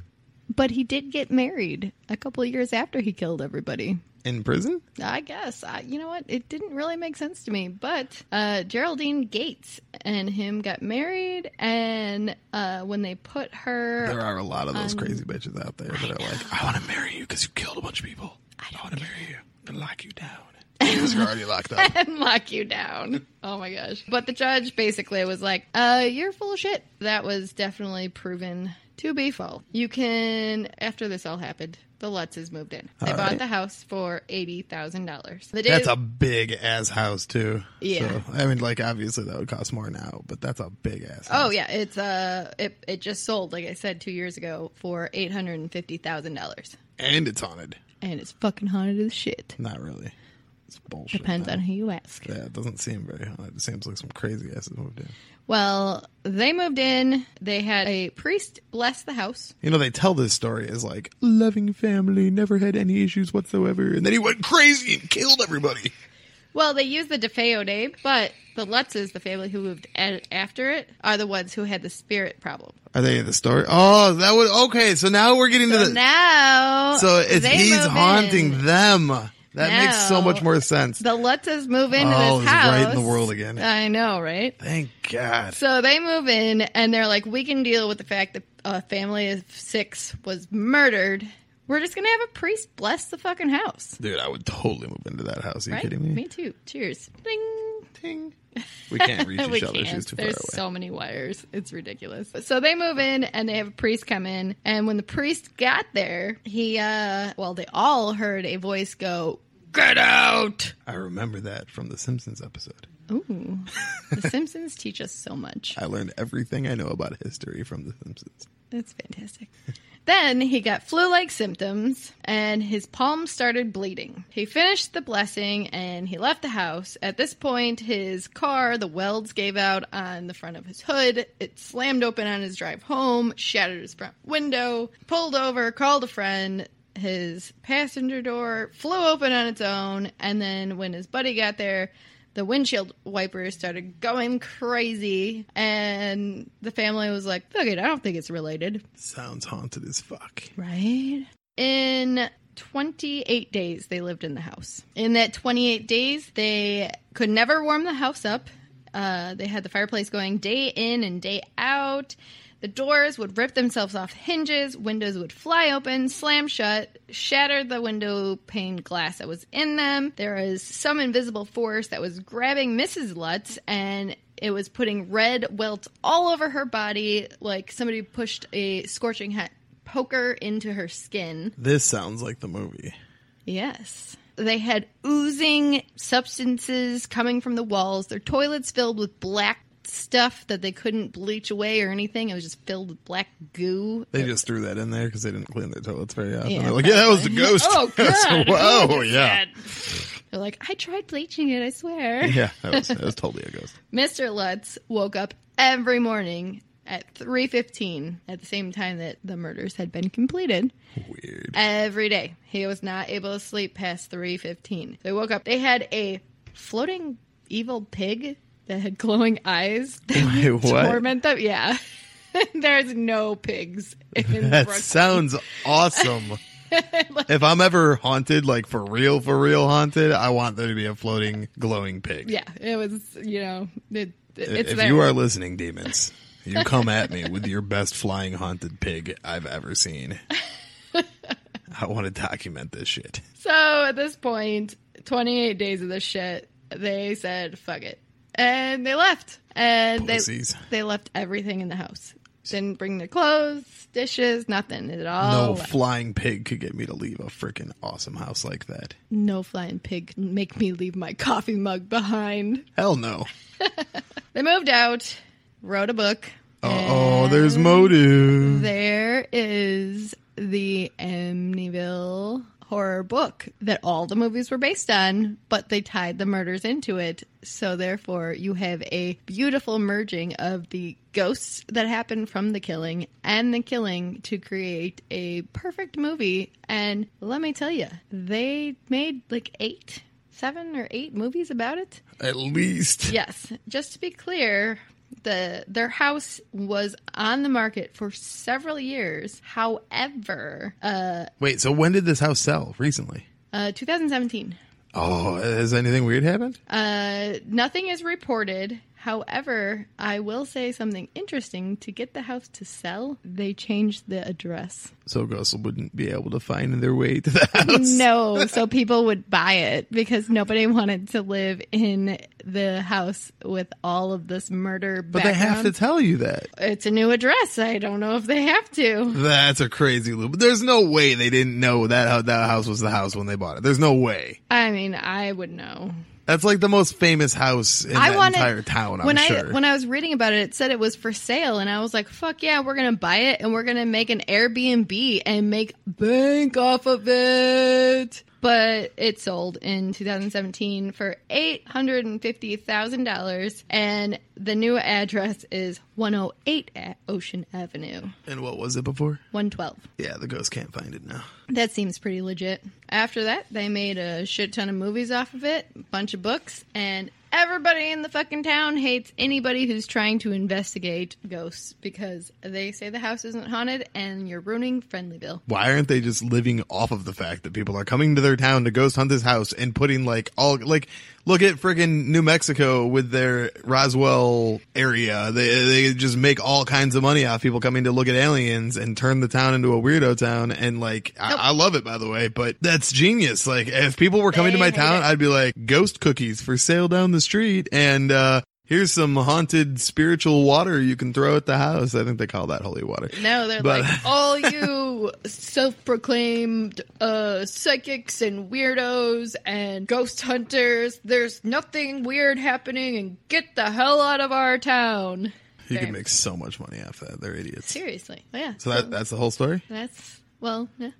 But he did get married a couple of years after he killed everybody. In prison? I guess. I, you know what? It didn't really make sense to me. But uh, Geraldine Gates and him got married, and uh, when they put her. There are a lot of those Um, crazy bitches out there that are like, I want to marry you because you killed a bunch of people. I, want to marry you and lock you down. Because you're already locked up. and lock you down. Oh my gosh. But the judge basically was like, uh, you're full of shit. That was definitely proven to be false. You can, after this all happened, the Lutzes moved in. They All bought right. the house for $80,000. The day- That's a big ass house too. Yeah. So, I mean, like obviously that would cost more now, but that's a big ass. Oh house. yeah, it's uh it, it just sold like I said 2 years ago for $850,000. and it's haunted. And it's fucking haunted as shit. Not really. It's bullshit. Depends on who you ask. Yeah, it doesn't seem very haunted. It seems like some crazy asses moved in. Well, they moved in. They had a priest bless the house. You know, they tell this story as like loving family, never had any issues whatsoever, and then he went crazy and killed everybody. Well, they used the DeFeo name, but the Lutzes, the family who moved a- after it, are the ones who had the spirit problem. Are they in the story? Oh, that would okay. So now we're getting to the. now, so it's he's haunting in. them. That makes so much more sense. The Lutzes move into Oh, this house. right in the world again. I know, right? Thank God. So they move in, and they're like, "We can deal with the fact that a family of six was murdered. We're just gonna have a priest bless the fucking house." Dude, I would totally move into that house. Are you right? kidding me? Me too. Cheers. Ding. Ting. We can't reach each other. She's too There's far away. so many wires. It's ridiculous. So they move in and they have a priest come in. And when the priest got there, he, uh, well, they all heard a voice go, Get out! I remember that from the Simpsons episode. Ooh. The Simpsons teach us so much. I learned everything I know about history from the Simpsons. That's fantastic. Then he got flu like symptoms and his palm started bleeding. He finished the blessing and he left the house. At this point, his car, the welds gave out on the front of his hood. It slammed open on his drive home, shattered his front window, pulled over, called a friend. His passenger door flew open on its own, and then when his buddy got there, the windshield wipers started going crazy, and the family was like, "Fuck it, I don't think it's related." Sounds haunted as fuck. Right. In 28 days, they lived in the house. In that 28 days, they could never warm the house up. Uh, they had the fireplace going day in and day out. The doors would rip themselves off hinges, windows would fly open, slam shut, shatter the window pane glass that was in them. There was some invisible force that was grabbing Mrs. Lutz and it was putting red welts all over her body, like somebody pushed a scorching hot poker into her skin. This sounds like the movie. Yes. They had oozing substances coming from the walls. Their toilets filled with black stuff that they couldn't bleach away or anything. It was just filled with black goo. They just threw that in there because they didn't clean their toilets very often. Yeah, They're like, yeah, that was the oh, ghost. Oh, God. Whoa, yeah. They're like, I tried bleaching it, I swear. Yeah, that was, that was totally a ghost. Mr. Lutz woke up every morning at 3.15 at the same time that the murders had been completed. Weird. every day. He was not able to sleep past 3:15. They woke up. They had a floating evil pig that had glowing eyes that Wait, torment them. Yeah. There's no pigs in That Brooklyn. sounds awesome. if I'm ever haunted, like for real, for real haunted, I want there to be a floating, glowing pig. Yeah, it was, you know, it, it's if there. you are listening, demons, you come at me with your best flying haunted pig I've ever seen. I want to document this shit. So at this point, 28 days of this shit, they said, fuck it. And they left. And they, Pussies. they left everything in the house. Didn't bring their clothes, dishes, nothing. at all No left. flying pig could get me to leave a freaking awesome house like that. No flying pig can make me leave my coffee mug behind. Hell no. They moved out, wrote a book. Oh, there's motive. There is the Amityville horror book that all the movies were based on, but they tied the murders into it. So therefore, you have a beautiful merging of the ghosts that happened from the killing and the killing to create a perfect movie. And let me tell you, they made like eight, seven or eight movies about it. At least. Yes, just to be clear, the their house was on the market for several years. However, uh, Wait, so when did this house sell? Recently? Uh, 2017. Oh, has anything weird happened? Uh, nothing is reported. However, I will say something interesting. To get the house to sell, they changed the address. So ghosts wouldn't be able to find their way to the house. No, so people would buy it because nobody wanted to live in the house with all of this murder. But they have to tell you that. It's a new address. I don't know if they have to. That's a crazy loop. There's no way they didn't know that that house was the house when they bought it. There's no way. I mean, I would know. That's like the most famous house in I that wanted, entire town. I'm when sure. I when I was reading about it, it said it was for sale, and I was like, "Fuck yeah, we're gonna buy it, and we're gonna make an Airbnb and make bank off of it." But it sold in 2017 for eight hundred and fifty thousand dollars, and the new address is 108 A- Ocean Avenue, and what was it before? 112. Yeah, the ghost can't find it now. That seems pretty legit. After that, they made a shit ton of movies off of it, a bunch of books, and everybody in the fucking town hates anybody who's trying to investigate ghosts because they say the house isn't haunted and you're ruining Friendlyville. Why aren't they just living off of the fact that people are coming to their town to ghost hunt this house and putting like all like look at friggin' New Mexico with their Roswell area. They they just make all kinds of money off people coming to look at aliens and turn the town into a weirdo town. And like, Nope. I, I love it by the way, but that's genius. Like, if people were coming They to my town, it. I'd be like, ghost cookies for sale down the street, and uh here's some haunted spiritual water you can throw at the house. I think they call that holy water. No, they're But- like all you self-proclaimed uh, psychics and weirdos and ghost hunters. There's nothing weird happening, and get the hell out of our town. You Fair. can make so much money off that. They're idiots. Seriously, yeah. So that that's the whole story. That's well, yeah.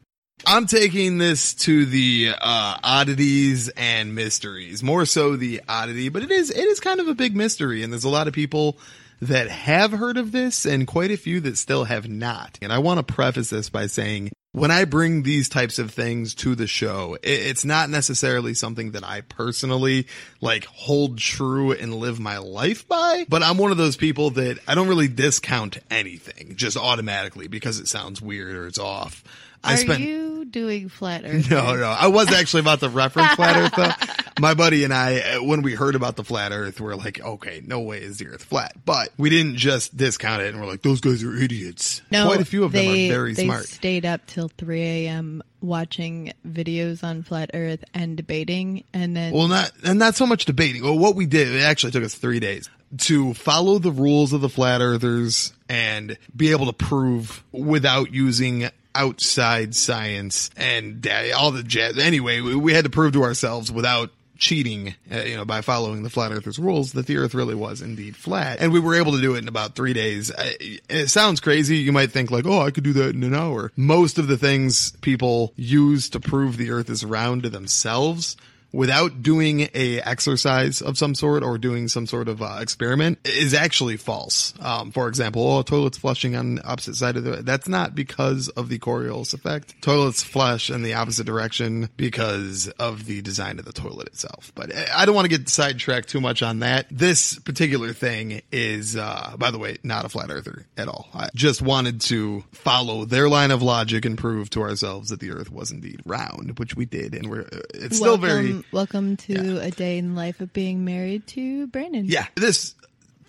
I'm taking this to the uh, oddities and mysteries, more so the oddity, but it is it is kind of a big mystery, and there's a lot of people that have heard of this, and quite a few that still have not. And I want to preface this by saying. When I bring these types of things to the show, it, it's not necessarily something that I personally like hold true and live my life by, but I'm one of those people that I don't really discount anything just automatically because it sounds weird or it's off. I Are spent you doing flat Earth? no, no. I was actually about to reference flat Earth though. My buddy and I, uh, when we heard about the flat Earth, we're like, okay, no way is the Earth flat. But we didn't just discount it and we're like, those guys are idiots. No, Quite a few of they, them are very they smart. stayed up till 3 a.m. watching videos on flat Earth and debating, and then Well, not and not so much debating. Well, what we did, it actually took us three days to follow the rules of the flat earthers and be able to prove without using outside science and all the jazz. Anyway, we, had to prove to ourselves without cheating, uh, you know, by following the flat earthers rules that the earth really was indeed flat. And we were able to do it in about three days. Uh, It sounds crazy. You might think like, oh, I could do that in an hour. Most of the things people use to prove the earth is round to themselves without doing a exercise of some sort or doing some sort of uh, experiment is actually false. Um, for example, oh, toilets flushing on the opposite side of the, that's not because of the Coriolis effect. Toilets flush in the opposite direction because of the design of the toilet itself. But I- I don't want to get sidetracked too much on that. This particular thing is, uh, by the way, not a flat earther at all. I just wanted to follow their line of logic and prove to ourselves that the earth was indeed round, which we did. And we're, uh, it's still very, welcome to a day in the life of being married to Brandon. yeah, this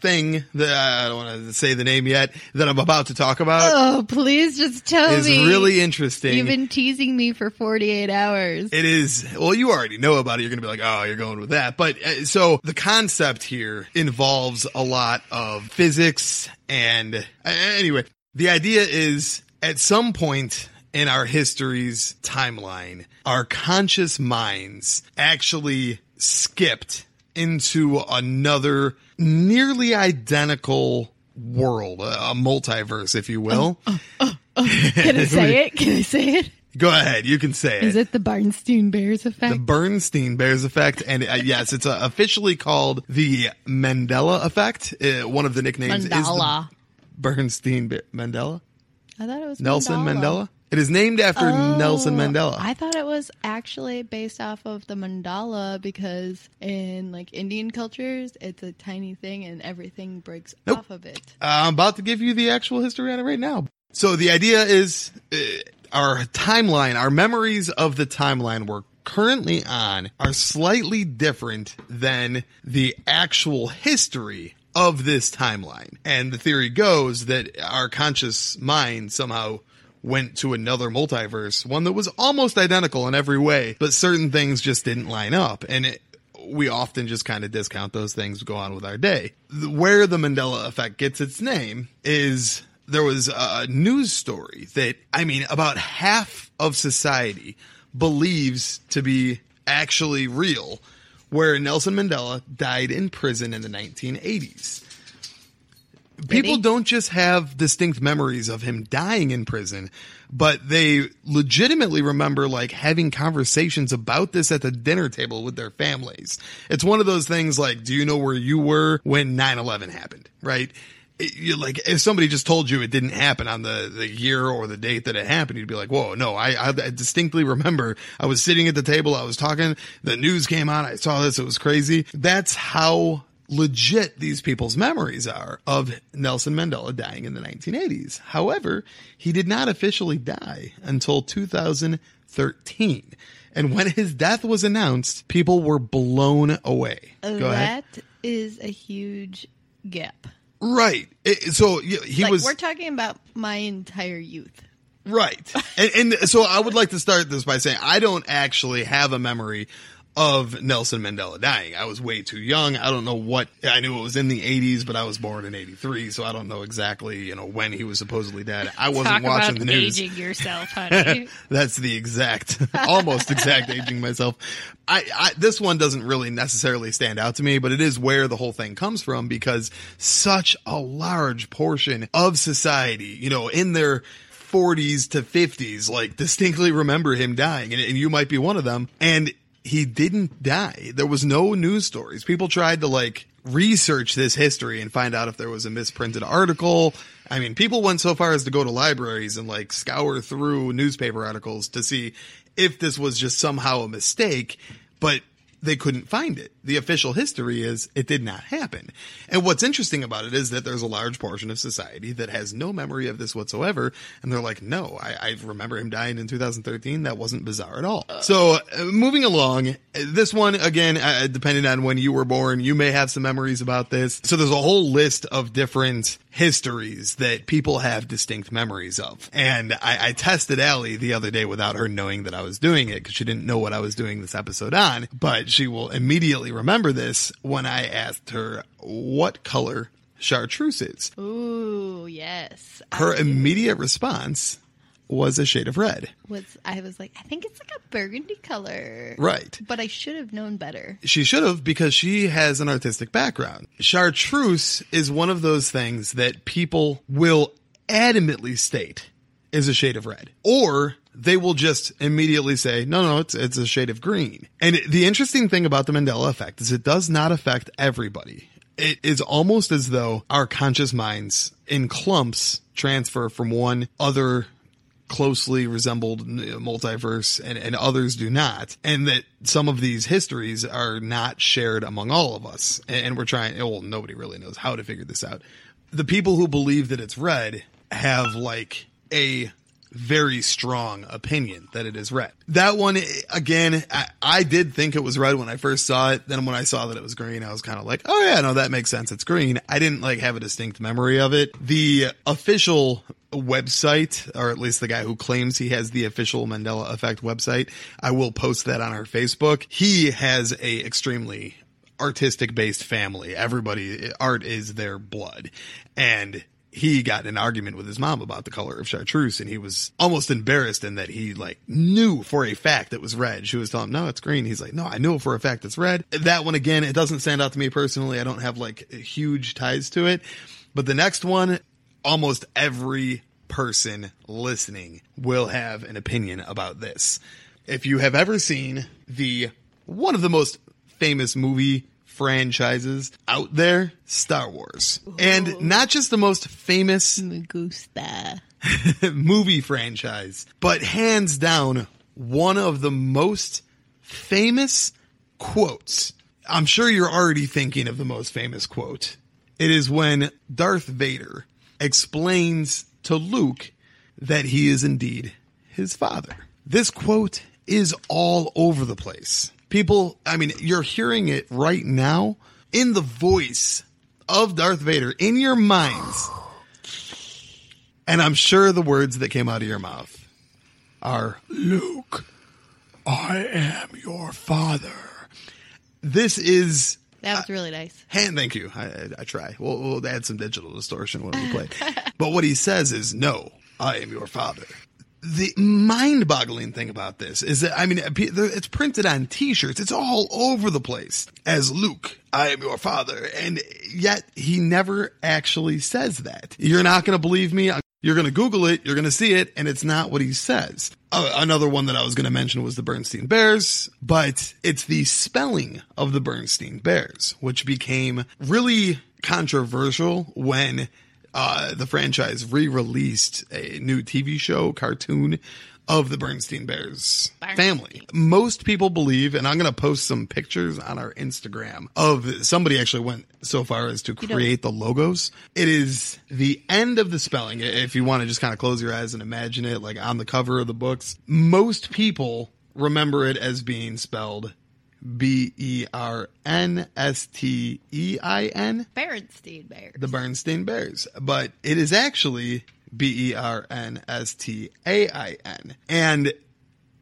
thing that I don't want to say the name yet that I'm about to talk about Oh, please just tell is me. really interesting. You've been teasing me for 48 hours. It is, well, you already know about it. You're going to be like, oh, you're going with that. But uh, so the concept here involves a lot of physics. And uh, anyway, the idea is at some point in our history's timeline, our conscious minds actually skipped into another nearly identical world, a a multiverse, if you will. Can I say it? Can I say it? Go ahead. You can say it. Is it the Bernstein Bears effect? The Bernstein Bears effect, and uh, yes, it's uh, officially called the Mandela effect. Uh, one of the nicknames is Mandela. the Bernstein Bear- Mandela. I thought it was Nelson Mandela. Mandela. It is named after Oh, Nelson Mandela. I thought it was actually based off of the mandala because in like Indian cultures, it's a tiny thing and everything breaks Nope. off of it. Uh, I'm about to give you the actual history on it right now. So the idea is uh, our timeline, our memories of the timeline were currently on are slightly different than the actual history of this timeline. And the theory goes that our conscious mind somehow went to another multiverse, one that was almost identical in every way, but certain things just didn't line up. And it, we often just kind of discount those things, go on with our day. Where the Mandela effect gets its name is there was a news story that, I mean, about half of society believes to be actually real, where Nelson Mandela died in prison in the 1980s. People don't just have distinct memories of him dying in prison, but they legitimately remember like having conversations about this at the dinner table with their families. It's one of those things like, do you know where you were when 9-11 happened? Right? It, like if somebody just told you it didn't happen on the, the year or the date that it happened, you'd be like, whoa, no, I, I distinctly remember I was sitting at the table, I was talking, the news came on, I saw this, it was crazy. That's how legit these people's memories are of Nelson Mandela dying in the 1980s. However, he did not officially die until 2013. And when his death was announced, people were blown away. Go ahead. That is a huge gap. Right. It- so he like was we're talking about my entire youth. Right. And, and so I would like to start this by saying I don't actually have a memory of Nelson Mandela dying. I was way too young. I don't know what I knew it was in the 80s, but I was born in 83, so I don't know exactly, you know, when he was supposedly dead. I wasn't Talk watching the news. aging yourself, honey. That's the exact, almost exact aging myself. I, I, this one doesn't really necessarily stand out to me, but it is where the whole thing comes from because such a large portion of society, you know, in their 40s to 50s, like distinctly remember him dying and, and you might be one of them. And he didn't die. There was no news stories. People tried to like research this history and find out if there was a misprinted article. I mean, people went so far as to go to libraries and like scour through newspaper articles to see if this was just somehow a mistake, but they couldn't find it. The official history is it did not happen. And what's interesting about it is that there's a large portion of society that has no memory of this whatsoever. And they're like, no, I, I remember him dying in 2013. That wasn't bizarre at all. So uh, moving along, this one, again, uh, depending on when you were born, you may have some memories about this. So there's a whole list of different histories that people have distinct memories of. And I, I tested Allie the other day without her knowing that I was doing it because she didn't know what I was doing this episode on, but she will immediately remember this when I asked her what color chartreuse is. Ooh, yes. Her immediate response was a shade of red. was I was like, I think it's like a burgundy color. Right. But I should have known better. She should have because she has an artistic background. Chartreuse is one of those things that people will adamantly state is a shade of red. Or they will just immediately say, no, no, it's, it's a shade of green. And the interesting thing about the Mandela effect is it does not affect everybody. It is almost as though our conscious minds in clumps transfer from one other closely resembled multiverse and, and others do not. And that some of these histories are not shared among all of us. And, we're trying, well, nobody really knows how to figure this out. The people who believe that it's red have like a very strong opinion that it is red. That one, again, I, I did think it was red when I first saw it. Then when I saw that it was green, I was kind of like, oh yeah, no, that makes sense. It's green. I didn't like have a distinct memory of it. The official website, or at least the guy who claims he has the official Mandela Effect website, I will post that on our Facebook. He has a extremely artistic based family. Everybody, art is their blood. And he got in an argument with his mom about the color of chartreuse and he was almost embarrassed in that he like knew for a fact it was red. She was telling him, no, it's green. He's like, no, I know for a fact it's red. That one again, it doesn't stand out to me personally. I don't have like huge ties to it. But the next one, almost every person listening will have an opinion about this. If you have ever seen the one of the most famous movie franchises out there, Star Wars. And not just the most famous movie franchise, but hands down one of the most famous quotes. I'm sure you're already thinking of the most famous quote. It is when Darth Vader explains to Luke that he is indeed his father. This quote is all over the place. People, I mean, you're hearing it right now in the voice of Darth Vader in your minds. And I'm sure the words that came out of your mouth are Luke, I am your father. This is That was really nice. Uh, hand. Thank you. I, I, I try. We'll, we'll add some digital distortion when we play. but what he says is, "No, I am your father." The mind-boggling thing about this is that I mean, it's printed on T-shirts. It's all over the place as Luke. I am your father, and yet he never actually says that. You're not going to believe me. You're going to Google it, you're going to see it, and it's not what he says. Uh, another one that I was going to mention was the Bernstein Bears, but it's the spelling of the Bernstein Bears, which became really controversial when uh, the franchise re-released a new TV show cartoon of the Bernstein Bears Bernstein. family. Most people believe, and I'm going to post some pictures on our Instagram of somebody actually went so far as to create the logos. It is the end of the spelling. If you want to just kind of close your eyes and imagine it like on the cover of the books, most people remember it as being spelled B E R N S T E I N Bernstein Bears. the Bernstein Bears, but it is actually B E R N S T A I N. And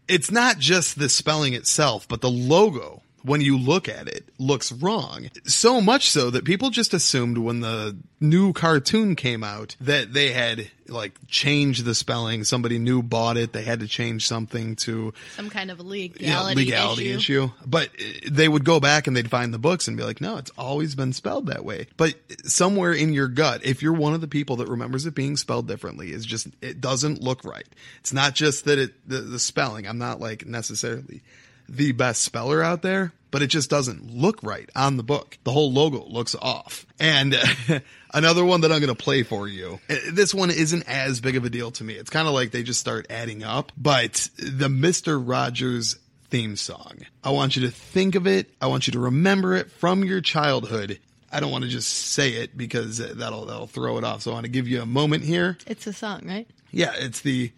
it's not just the spelling itself, but the logo, when you look at it, looks wrong. So much so that people just assumed when the new cartoon came out that they had like changed the spelling. Somebody new bought it. They had to change something to Some kind of you know, legality, legality issue. issue. But uh, they would go back and they'd find the books and be like, no, it's always been spelled that way. But somewhere in your gut, if you're one of the people that remembers it being spelled differently, is just, it doesn't look right. It's not just that it, the, the spelling, I'm not like necessarily the best speller out there, but it just doesn't look right on the book. The whole logo looks off. And another one that I'm going to play for you. uh, This one isn't as big of a deal to me. It's kind of like they just start adding up, but the Mr. Rogers theme song. I want you to think of it. I want you to remember it from your childhood. I don't want to just say it because that'll that'll throw it off. So I want to give you a moment here. It's a song, right? Yeah, it's the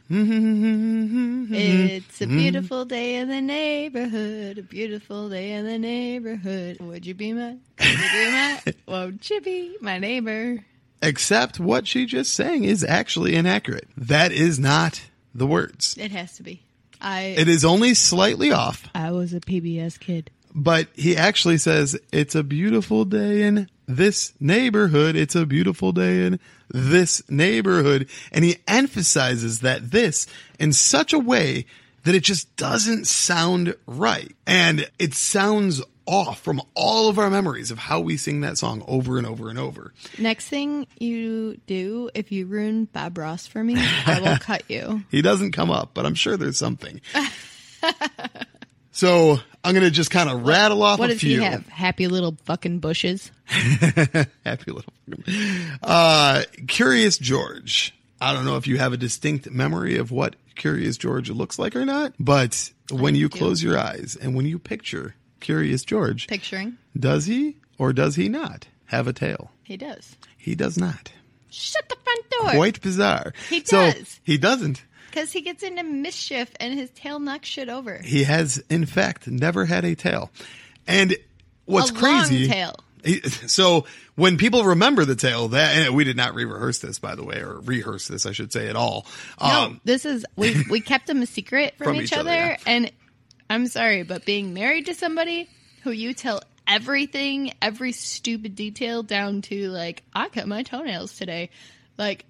It's a beautiful day in the neighborhood. A beautiful day in the neighborhood. Would you be my? Would you be my? Won't you be my neighbor? except what she just sang is actually inaccurate. That is not the words. It has to be. I It is only slightly off, I was a PBS kid. but he actually says it's a beautiful day in this neighborhood. It's a beautiful day in this neighborhood. And he emphasizes that this in such a way that it just doesn't sound right. And it sounds off from all of our memories of how we sing that song over and over and over. Next thing you do, if you ruin Bob Ross for me, I will cut you. He doesn't come up, but I'm sure there's something. so I'm going to just kind of rattle off What a does few. he have? Happy little fucking bushes. Happy little. Uh, Curious George. I don't know if you have a distinct memory of what Curious George looks like or not, but when you do. close your eyes and when you picture Curious George, Picturing. does he or does he not have a tail? He does. He does not. Shut the front door. Quite bizarre. He So does. he doesn't. Because he gets into mischief and his tail knocks shit over. He has, in fact, never had a tail. And what's a crazy? long tail. He- So when people remember the tale, that and we did not re-rehearse this, by the way, or rehearse this, I should say, at all. No, Um, this is we we kept them a secret from, From each, each other, other, yeah. and I'm sorry, but being married to somebody who you tell everything, every stupid detail down to like I cut my toenails today, like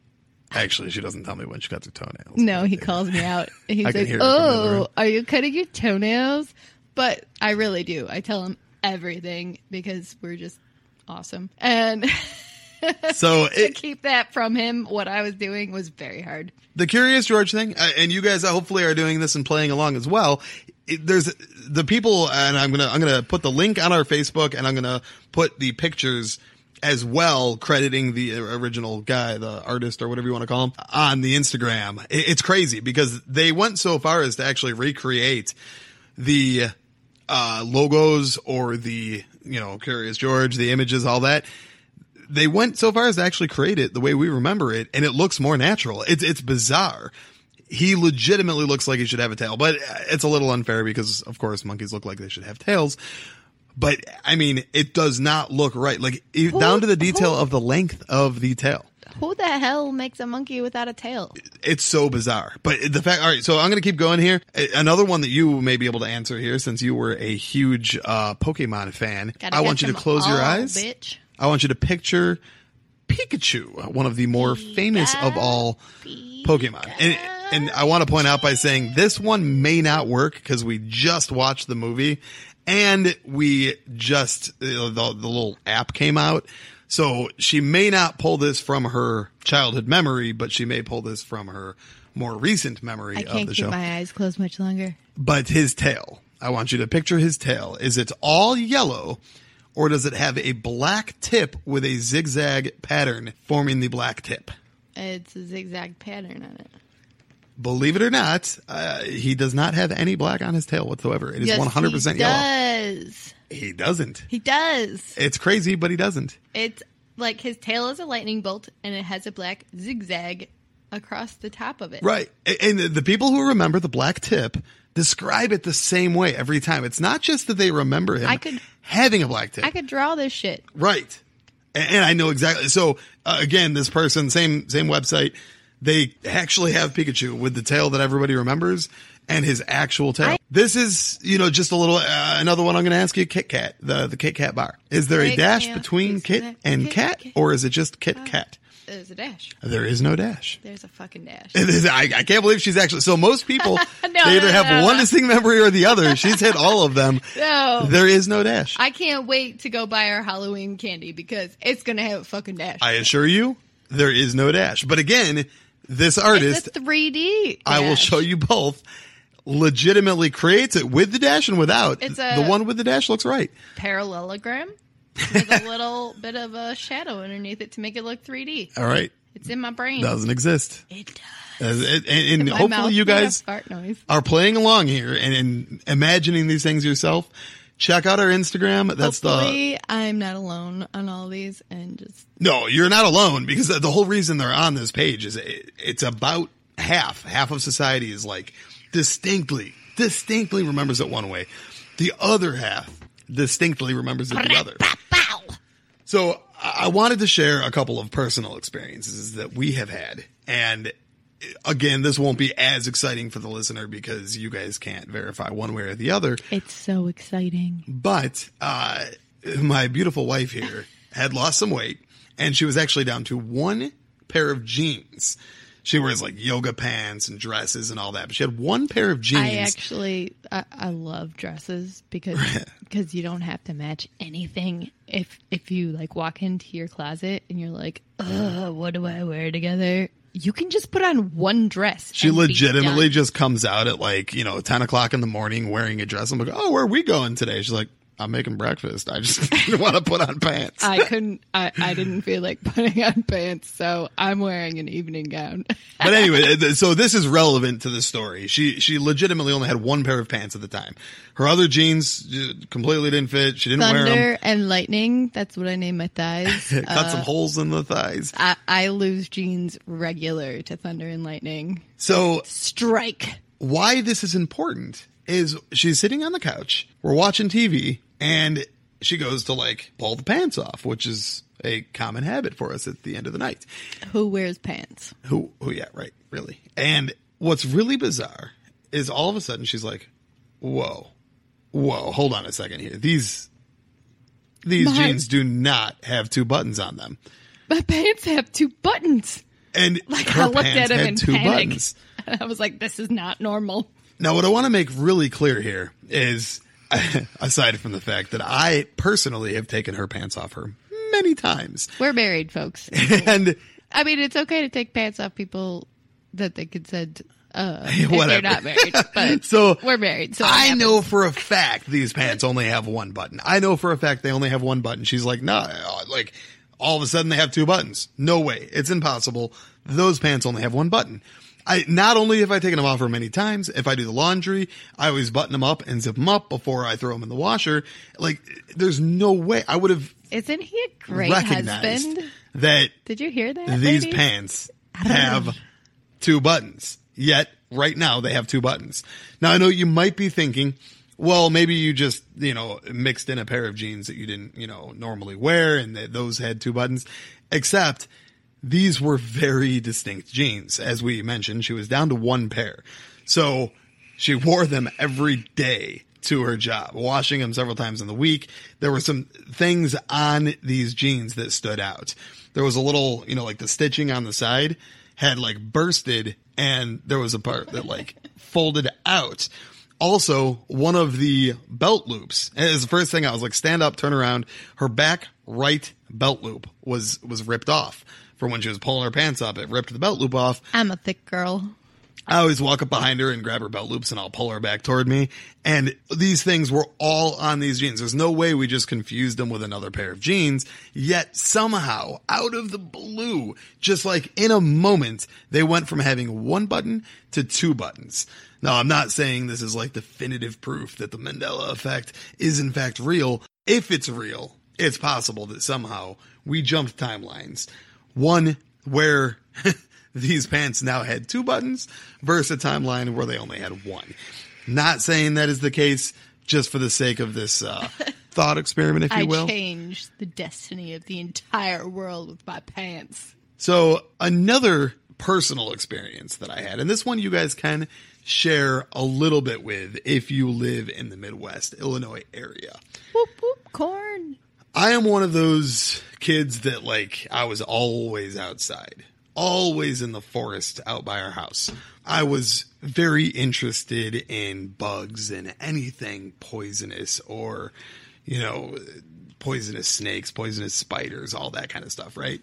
actually, she doesn't tell me when she cuts her toenails. no, he calls me out. He's I can like, hear it from the other "Oh, are you cutting your toenails?" But I really do. I tell him everything because we're just awesome, and So to it, keep that from him, what I was doing was very hard. the Curious George thing, uh, and you guys hopefully are doing this and playing along as well. It, there's the people, and I'm gonna I'm gonna put the link on our Facebook, and I'm gonna put the pictures as well, crediting the original guy, the artist or whatever you want to call him, on the Instagram. It's crazy because they went so far as to actually recreate the uh, logos or the you know Curious George, the images, all that they went so far as to actually create it the way we remember it, and it looks more natural. It's it's bizarre. he legitimately looks like he should have a tail, but it's a little unfair because, of course, monkeys look like they should have tails. But I mean, it does not look right. Like e- down to the detail who- of the length of the tail. Who the hell makes a monkey without a tail? It's so bizarre. But the fact, all right, so I'm going to keep going here. Another one that you may be able to answer here since you were a huge uh, Pokemon fan. Gotta I want you to close your eyes. bitch. I want you to picture Pikachu, one of the more famous of all Pokemon. And, and I want to point out by saying this one may not work because we just watched the movie and we just, uh, the, the little app came out. So she may not pull this from her childhood memory, but she may pull this from her more recent memory I of can't the keep show. my eyes closed much longer. But his tail, I want you to picture his tail. Is it all yellow or does it have a black tip with a zigzag pattern forming the black tip? It's a zigzag pattern on it. Believe it or not, uh, he does not have any black on his tail whatsoever. It is Yes, 100% he yellow. Does He doesn't. he does? It's crazy, but he doesn't. It's like his tail is a lightning bolt, and it has a black zigzag across the top of it. Right. And the people who remember the black tip describe it the same way every time. It's not just that they remember him I could- having a black tip. I could draw this shit. Right. And, and I know exactly. So uh, again, this person, same same website, they actually have Pikachu with the tail that everybody remembers and his actual tail. I- this is, you know, just a little uh, another one. I'm going to ask you, Kit Kat, the the Kit Kat bar. Is there a dash between Kit and Kit Cat, Kat? or is it just Kit Kat? There's a dash. There is no dash. There's a fucking dash. Is- I, I can't believe she's actually. So most people, No, they either no, have no, one distinct memory or the other. She's hit all of them. No. There is no dash. I can't wait to go buy our Halloween candy because it's gonna have a fucking dash. I assure you, there is no dash. But again, this artist, 3D. I will show you both, legitimately creates it with the dash and without. It's a- the one with the dash looks right. parallelogram with a little bit of a shadow underneath it to make it look 3D. All right. It's in my brain. Doesn't exist. It does. As and and My hopefully mouth you made a guys fart noise. are playing along here and, and imagining these things yourself. Check out our Instagram. That's the Hopefully, I'm not alone on all these, and just No, you're not alone because the- the whole reason they're on this page is it, it's about half. Half of society is like distinctly, distinctly remembers it one way. The other half distinctly remembers it the other. So I wanted to share a couple of personal experiences that we have had. And again, this won't be as exciting for the listener because you guys can't verify one way or the other. it's so exciting. But uh, my beautiful wife here had lost some weight, and she was actually down to one pair of jeans. She wears like yoga pants and dresses and all that, but she had one pair of jeans. I actually, I, I love dresses because because you don't have to match anything. If if you like walk into your closet and you're like, what do I wear together? You can just put on one dress. she legitimately just comes out at like you know ten o'clock in the morning wearing a dress. I'm like, oh, where are we going today? She's like, I'm making breakfast. I just didn't want to put on pants. I couldn't. I, I didn't feel like putting on pants, so I'm wearing an evening gown. But anyway, so this is relevant to the story. She she legitimately only had one pair of pants at the time. Her other jeans uh, completely didn't fit. She didn't wear them. Thunder and lightning. That's what I name my thighs. Cut Uh, some holes in the thighs. I, I lose jeans regular to thunder and lightning. So Strike. why this is important is she's sitting on the couch. We're watching TV and she goes to like pull the pants off, which is a common habit for us at the end of the night. Who wears pants? Who, who, yeah, right, really. And what's really bizarre is all of a sudden she's like, whoa, whoa, hold on a second here. These, these My- jeans do not have two buttons on them. My pants have two buttons. And Like her I looked pants at him in two panic. buttons. And I was like, this is not normal. Now, what I want to make really clear here is, aside from the fact that I personally have taken her pants off her many times, We're married, folks. and I mean, it's okay to take pants off people that they consent. Uh, Whatever. they're not married, but so we're married. So I know for a fact these pants only have one button. I know for a fact they only have one button. She's like, no, like all of a sudden they have two buttons. No way. It's impossible. Those pants only have one button. I not only have I taken them off her many times, if I do the laundry, I always button them up and zip them up before I throw them in the washer. Like, there's no way I would have Isn't he a great husband? that Did you hear that? these pants have two buttons. Yet right now they have two buttons. Now I know you might be thinking, well, maybe you just, you know, mixed in a pair of jeans that you didn't, you know, normally wear and that those had two buttons. Except these were very distinct jeans. As we mentioned, she was down to one pair. So she wore them every day to her job, washing them several times in the week. There were some things on these jeans that stood out. There was a little, you know, like the stitching on the side had like bursted and there was a part that like folded out. Also, one of the belt loops is the first thing I was like, stand up, turn around. Her back right belt loop was, was ripped off from when she was pulling her pants up. It ripped the belt loop off. I'm a thick girl. I always walk up behind her and grab her belt loops and I'll pull her back toward me. And these things were all on these jeans. There's no way we just confused them with another pair of jeans. Yet somehow, out of the blue, just like in a moment, they went from having one button to two buttons. Now, I'm not saying this is like definitive proof that the Mandela effect is in fact real. If it's real, it's possible that somehow we jumped timelines. One where these pants now had two buttons versus a timeline where they only had one. Not saying that is the case just for the sake of this uh, thought experiment, if you I will. I changed the destiny of the entire world with my pants. So another personal experience that I had, and this one you guys can share a little bit with if you live in the Midwest, Illinois area. Whoop whoop corn. I am one of those kids that like I was always outside, always in the forest out by our house. I was very interested in bugs and anything poisonous or, you know, poisonous snakes, poisonous spiders, all that kind of stuff, right?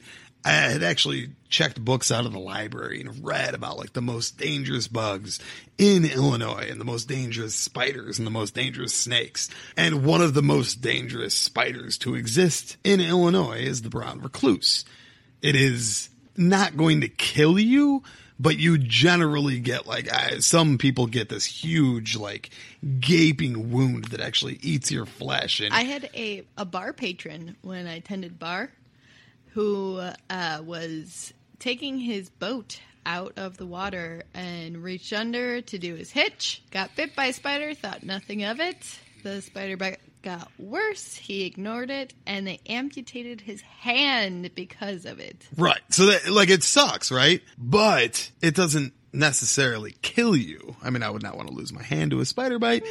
I had actually checked books out of the library and read about like the most dangerous bugs in Illinois and the most dangerous spiders and the most dangerous snakes. And one of the most dangerous spiders to exist in Illinois is the brown recluse. It is not going to kill you, but you generally get like I, some people get this huge like gaping wound that actually eats your flesh and I had a, a bar patron when I tended bar who uh, was taking his boat out of the water and reached under to do his hitch. Got bit by a spider, thought nothing of it. The spider bite got worse. He ignored it, and they amputated his hand because of it. Right. So that like it sucks, right? But it doesn't necessarily kill you. I mean, I would not want to lose my hand to a spider bite.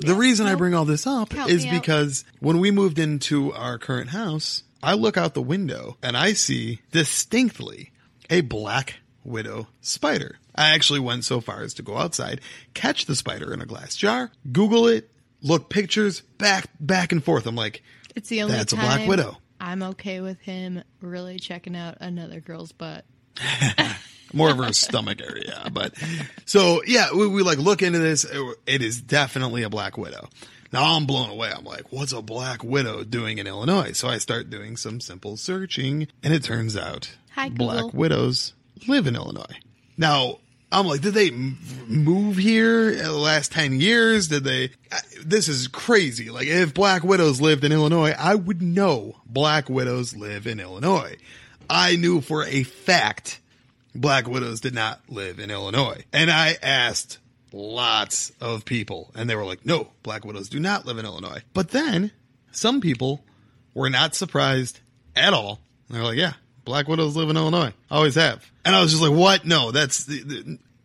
the reason I bring all this up is me out. because when we moved into our current house, I look out the window and I see distinctly a black widow spider. I actually went so far as to go outside, catch the spider in a glass jar, Google it, look pictures, back back and forth. I'm like, It's the only That's a black widow. I'm okay with him really checking out another girl's butt. more of her stomach area. But so yeah, we, we like look into this. It is definitely a black widow. Now I'm blown away. I'm like, what's a black widow doing in Illinois? So I start doing some simple searching, and it turns out Hi, black widows live in Illinois. Now I'm like, did they move here in the last 10 years? Did they? I- This is crazy. Like, if black widows lived in Illinois, I would know black widows live in Illinois. I knew for a fact black widows did not live in Illinois. And I asked lots of people, and they were like, no, black widows do not live in Illinois. But then some people were not surprised at all. And they're like, yeah, black widows live in Illinois. Always have. And I was just like, what? No, that's.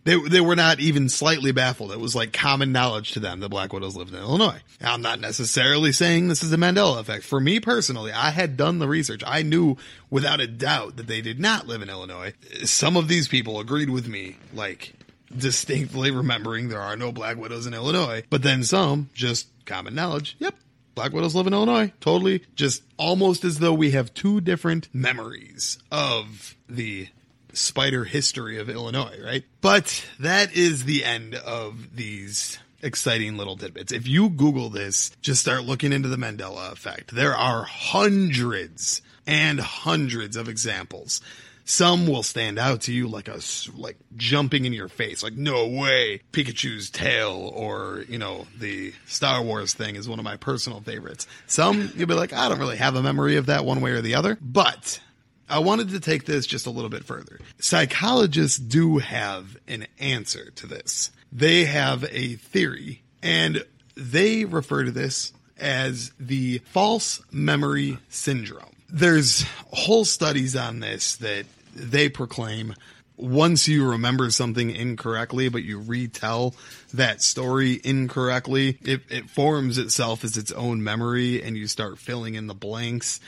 They, they were not even slightly baffled. It was like common knowledge to them that black widows lived in Illinois. Now, I'm not necessarily saying this is a Mandela effect. For me personally, I had done the research. I knew without a doubt that they did not live in Illinois. Some of these people agreed with me, like distinctly remembering there are no black widows in Illinois, but then some just common knowledge. Yep. Black widows live in Illinois. Totally. Just almost as though we have two different memories of the spider history of Illinois, right? But that is the end of these exciting little tidbits. If you Google this, just start looking into the Mandela effect. There are hundreds and hundreds of examples. Some will stand out to you like a like jumping in your face, like no way. Pikachu's tail, or you know, the Star Wars thing is one of my personal favorites. Some you'll be like, I don't really have a memory of that one way or the other, but I wanted to take this just a little bit further. Psychologists do have an answer to this. They have a theory, and they refer to this as the false memory syndrome. There's whole studies on this that they proclaim once you remember something incorrectly, but you retell that story incorrectly, it, it forms itself as its own memory and you start filling in the blanks.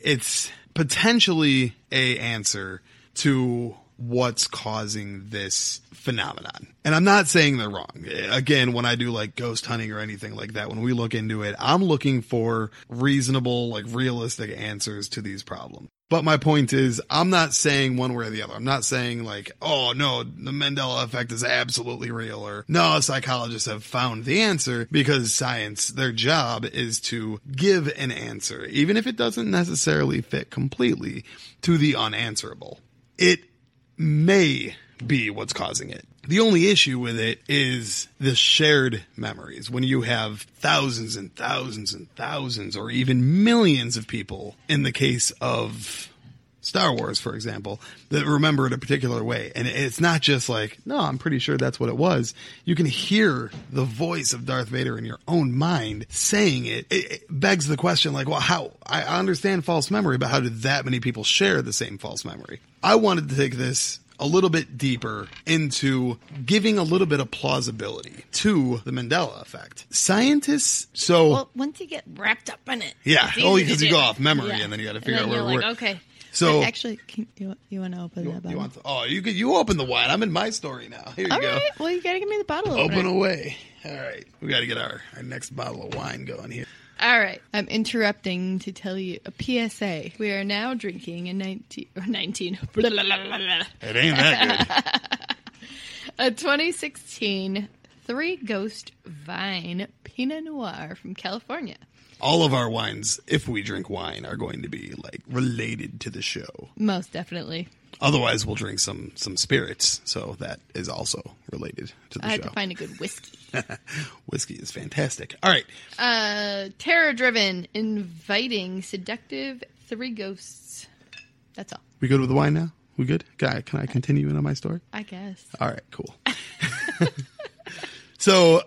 It's potentially a answer to what's causing this phenomenon. And I'm not saying they're wrong. Again, when I do like ghost hunting or anything like that, when we look into it, I'm looking for reasonable, like realistic answers to these problems. But my point is, I'm not saying one way or the other. I'm not saying like, oh no, the Mandela effect is absolutely real or no, psychologists have found the answer because science, their job is to give an answer, even if it doesn't necessarily fit completely to the unanswerable. It may be what's causing it. The only issue with it is the shared memories. When you have thousands and thousands and thousands or even millions of people, in the case of Star Wars, for example, that remember it a particular way. And it's not just like, no, I'm pretty sure that's what it was. You can hear the voice of Darth Vader in your own mind saying it. It, begs the question, like, well, how? I understand false memory, but how did that many people share the same false memory? I wanted to take this a little bit deeper into giving a little bit of plausibility to the Mandela effect. Scientists, so Well, once you get wrapped up in it, yeah, only because oh, you go off memory Yeah. and then you got to And figure then out where you're we're. like, okay. So But actually, can, you you want to open that you bottle? want to, oh, you could you open the wine. I'm in my story now. Here you All go. right. Well, you gotta give me the bottle Open opener. away. All right, we got to get our, our next bottle of wine going here. All right. I'm interrupting to tell you a PSA. We are now drinking a 19, or 19 blah, blah, blah, blah, blah, It ain't that good. a 2016 Three Ghost Vine Pinot Noir from California. All of our wines, if we drink wine, are going to be like related to the show. Most definitely. Otherwise, we'll drink some some spirits, so that is also related to the I had to find a good whiskey. Whiskey is fantastic. All right, Uh, terror driven, inviting, seductive, three ghosts. That's all, we good with the wine now? We good? Guy, can I continue into my story? I guess. All right, cool. so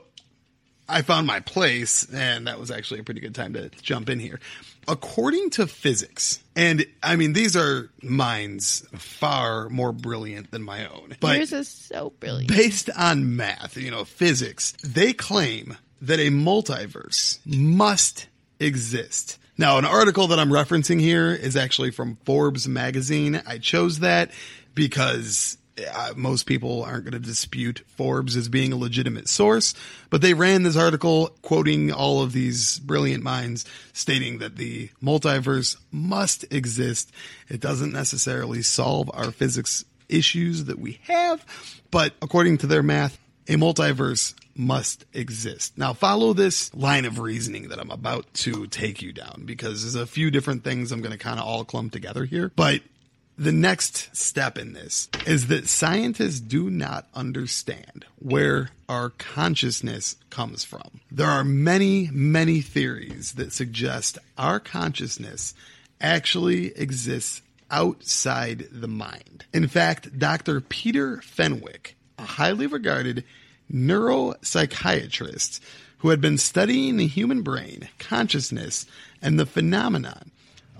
I found my place, and that was actually a pretty good time to jump in here. According to physics, and I mean, these are minds far more brilliant than my own. But Yours is so brilliant. based on math, you know, physics, they claim that a multiverse must exist. Now, an article that I'm referencing here is actually from Forbes magazine. I chose that because uh, most people aren't going to dispute Forbes as being a legitimate source, but they ran this article quoting all of these brilliant minds stating that the multiverse must exist. It doesn't necessarily solve our physics issues that we have, but according to their math, a multiverse must exist. Now, follow this line of reasoning that I'm about to take you down because there's a few different things I'm going to kind of all clump together here. But the next step in this is that scientists do not understand where our consciousness comes from. There are many, many theories that suggest our consciousness actually exists outside the mind. In fact, Dr. Peter Fenwick, a highly regarded neuropsychiatrist who had been studying the human brain, consciousness, and the phenomenon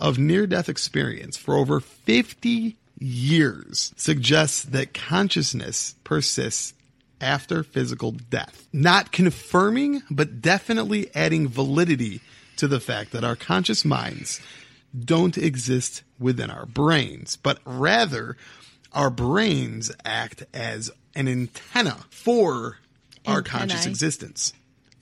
of near death experience for over 50 years, suggests that consciousness persists after physical death. Not confirming, but definitely adding validity to the fact that our conscious minds don't exist within our brains, but rather our brains act as an antenna for our conscious Antennae. existence.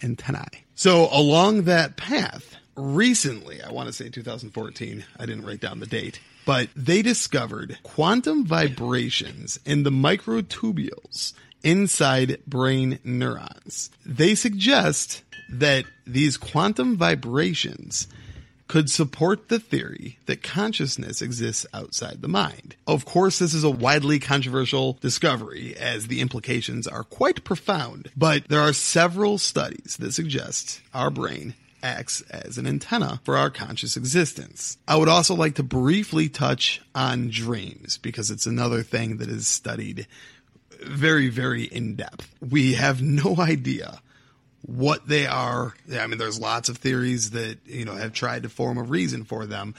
Antennae. So along that path, recently, I want to say 2014, I didn't write down the date, but they discovered quantum vibrations in the microtubules inside brain neurons. They suggest that these quantum vibrations could support the theory that consciousness exists outside the mind. Of course, this is a widely controversial discovery as the implications are quite profound, but there are several studies that suggest our brain acts as an antenna for our conscious existence. I would also like to briefly touch on dreams because it's another thing that is studied very, very in depth. We have no idea what they are. I mean, there's lots of theories that, you know, have tried to form a reason for them,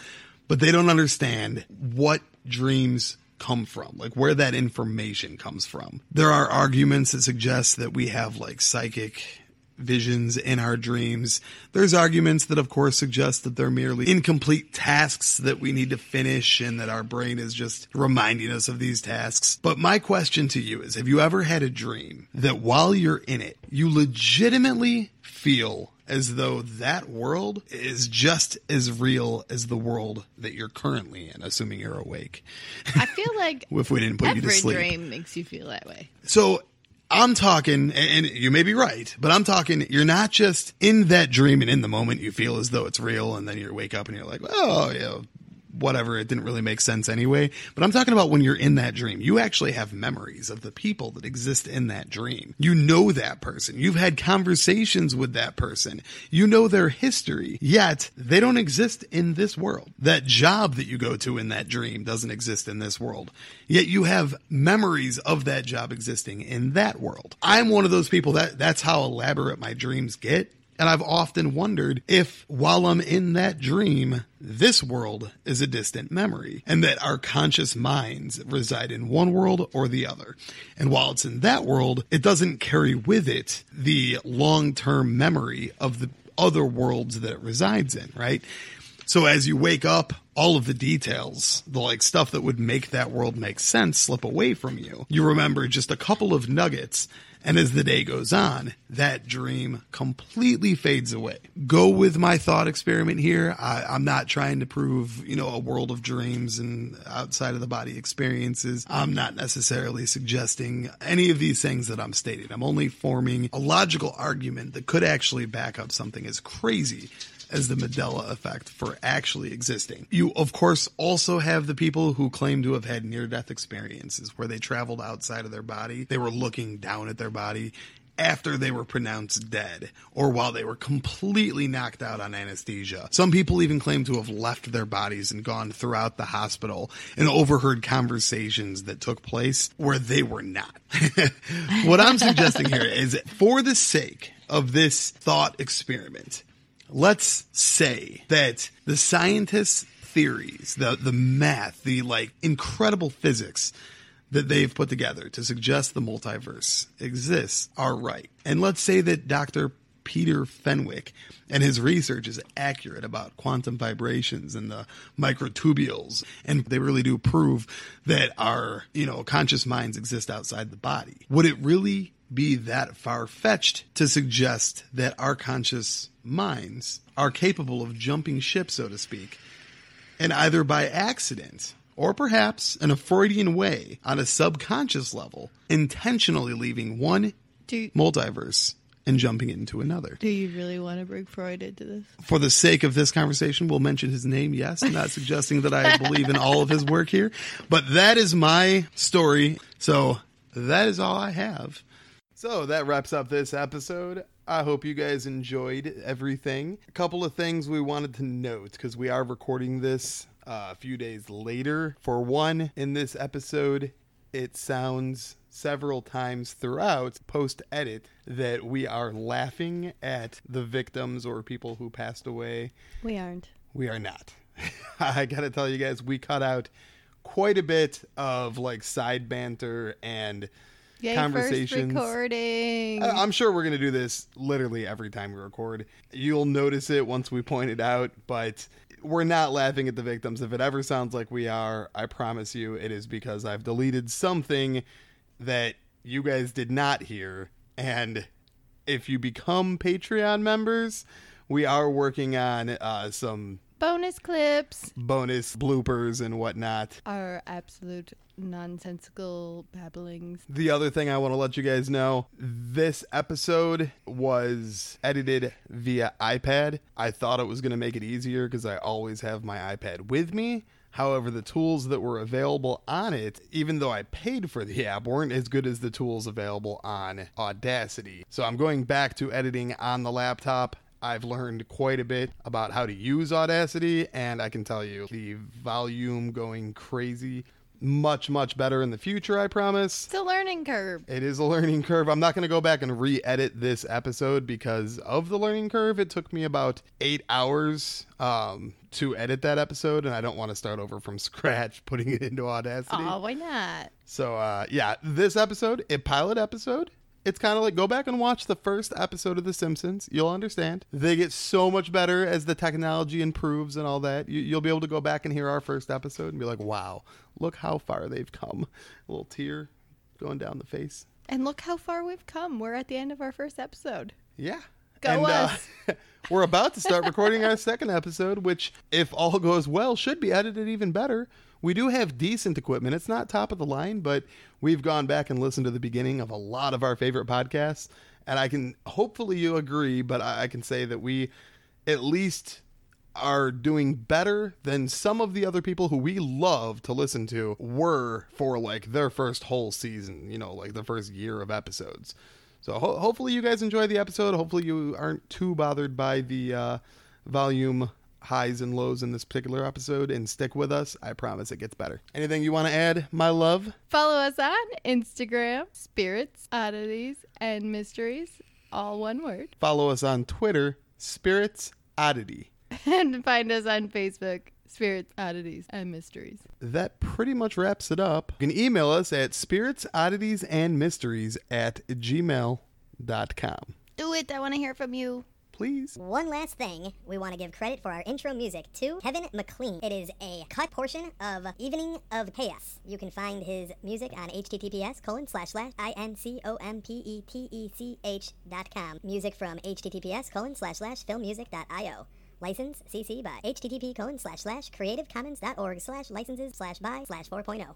but they don't understand what dreams come from, like where that information comes from. There are arguments that suggest that we have like psychic visions in our dreams. There's arguments that, of course, suggest that they're merely incomplete tasks that we need to finish and that our brain is just reminding us of these tasks. But my question to you is have you ever had a dream that while you're in it, you legitimately feel as though that world is just as real as the world that you're currently in, assuming you're awake. I feel like if we didn't put you to every sleep. dream makes you feel that way. So I'm talking, and you may be right, but I'm talking, you're not just in that dream and in the moment you feel as though it's real, and then you wake up and you're like, oh, yeah, whatever, it didn't really make sense anyway. But I'm talking about when you're in that dream. You actually have memories of the people that exist in that dream. You know that person. You've had conversations with that person. You know their history, yet they don't exist in this world. That job that you go to in that dream doesn't exist in this world. Yet you have memories of that job existing in that world. I'm one of those people that that's how elaborate my dreams get. And I've often wondered if while I'm in that dream, this world is a distant memory and that our conscious minds reside in one world or the other. And while it's in that world, it doesn't carry with it the long term memory of the other worlds that it resides in, right? So as you wake up, all of the details, the like stuff that would make that world make sense slip away from you. You remember just a couple of nuggets and as the day goes on, that dream completely fades away. Go with my thought experiment here. I, I'm not trying to prove, you know, a world of dreams and outside of the body experiences. I'm not necessarily suggesting any of these things that I'm stating. I'm only forming a logical argument that could actually back up something as crazy as the Mandela effect for actually existing. You, of course, also have the people who claim to have had near death experiences where they traveled outside of their body. They were looking down at their body after they were pronounced dead or while they were completely knocked out on anesthesia. Some people even claim to have left their bodies and gone throughout the hospital and overheard conversations that took place where they were not. what I'm suggesting here is for the sake of this thought experiment, let's say that the scientists' theories, the the math, the like incredible physics that they've put together to suggest the multiverse exists are right. And let's say that Dr. Peter Fenwick and his research is accurate about quantum vibrations and the microtubules and they really do prove that our, you know, conscious minds exist outside the body. Would it really be that far fetched to suggest that our conscious minds are capable of jumping ship, so to speak, and either by accident or perhaps in a Freudian way on a subconscious level, intentionally leaving one Do multiverse and jumping into another. do you really want to bring Freud into this? For the sake of this conversation, we'll mention his name. Yes, I'm not suggesting that I believe in all of his work here, but that is my story. So that is all I have. So that wraps up this episode. I hope you guys enjoyed everything. A couple of things we wanted to note because we are recording this uh, a few days later. For one, in this episode, it sounds several times throughout post edit that we are laughing at the victims or people who passed away. We aren't. We are not. I gotta tell you guys, we cut out quite a bit of like side banter and Yay, conversations. First recording. I- I'm sure we're going to do this literally every time we record. You'll notice it once we point it out, but we're not laughing at the victims. If it ever sounds like we are, I promise you it is because I've deleted something that you guys did not hear. And if you become Patreon members, we are working on uh, some Bonus clips bonus bloopers and whatnot. are absolute nonsensical babblings. The other thing I want to let you guys know this episode was edited via iPad. I thought it was going to make it easier because I always have my iPad with me. However, the tools that were available on it, even though I paid for the app, weren't as good as the tools available on Audacity. So I'm going back to editing on the laptop I've learned quite a bit about how to use Audacity, and I can tell you the volume going crazy much much better in the future i promise It's a learning curve. it is a learning curve i'm not going to go back and re-edit this episode because of the learning curve it took me about eight hours um, to edit that episode and i don't want to start over from scratch putting it into audacity Oh, why not? so uh, yeah, this episode, a pilot episode. It's kind of like go back and watch the first episode of The Simpsons. You'll understand. They get so much better as the technology improves and all that. You, you'll be able to go back and hear our first episode and be like, "Wow, look how far they've come." A little tear going down the face. And look how far we've come. We're at the end of our first episode. Yeah. Go and, us. Uh, we're about to start recording our second episode, which, if all goes well, should be edited even better. We do have decent equipment. It's not top of the line, but we've gone back and listened to the beginning of a lot of our favorite podcasts. And I can, hopefully, you agree, but I, can say that we at least are doing better than some of the other people who we love to listen to were for like their first whole season, you know, like the first year of episodes. So ho- hopefully you guys enjoy the episode. Hopefully you aren't too bothered by the uh, volume highs and lows in this particular episode and stick with us. I promise it gets better. Anything you want to add, my love? Follow us on Instagram, Spirits, Oddities, and Mysteries, all one word. Follow us on Twitter, Spirits Oddity. And find us on Facebook, Spirits, Oddities, and Mysteries. That pretty much wraps it up. You can email us at spirits, oddities, and mysteries at gmail.com. Do it. I want to hear from you. Please. One last thing, we want to give credit for our intro music to Kevin McLean. It is a cut portion of Evening of Chaos. You can find his music on https colon slash slash i-n-c-o-m-p-e-t-e-c-h dot com. Music from https colon slash slash filmmusic.io. License CC by http colon slash slash creativecommons.org slash licenses slash by slash oh. 4.0.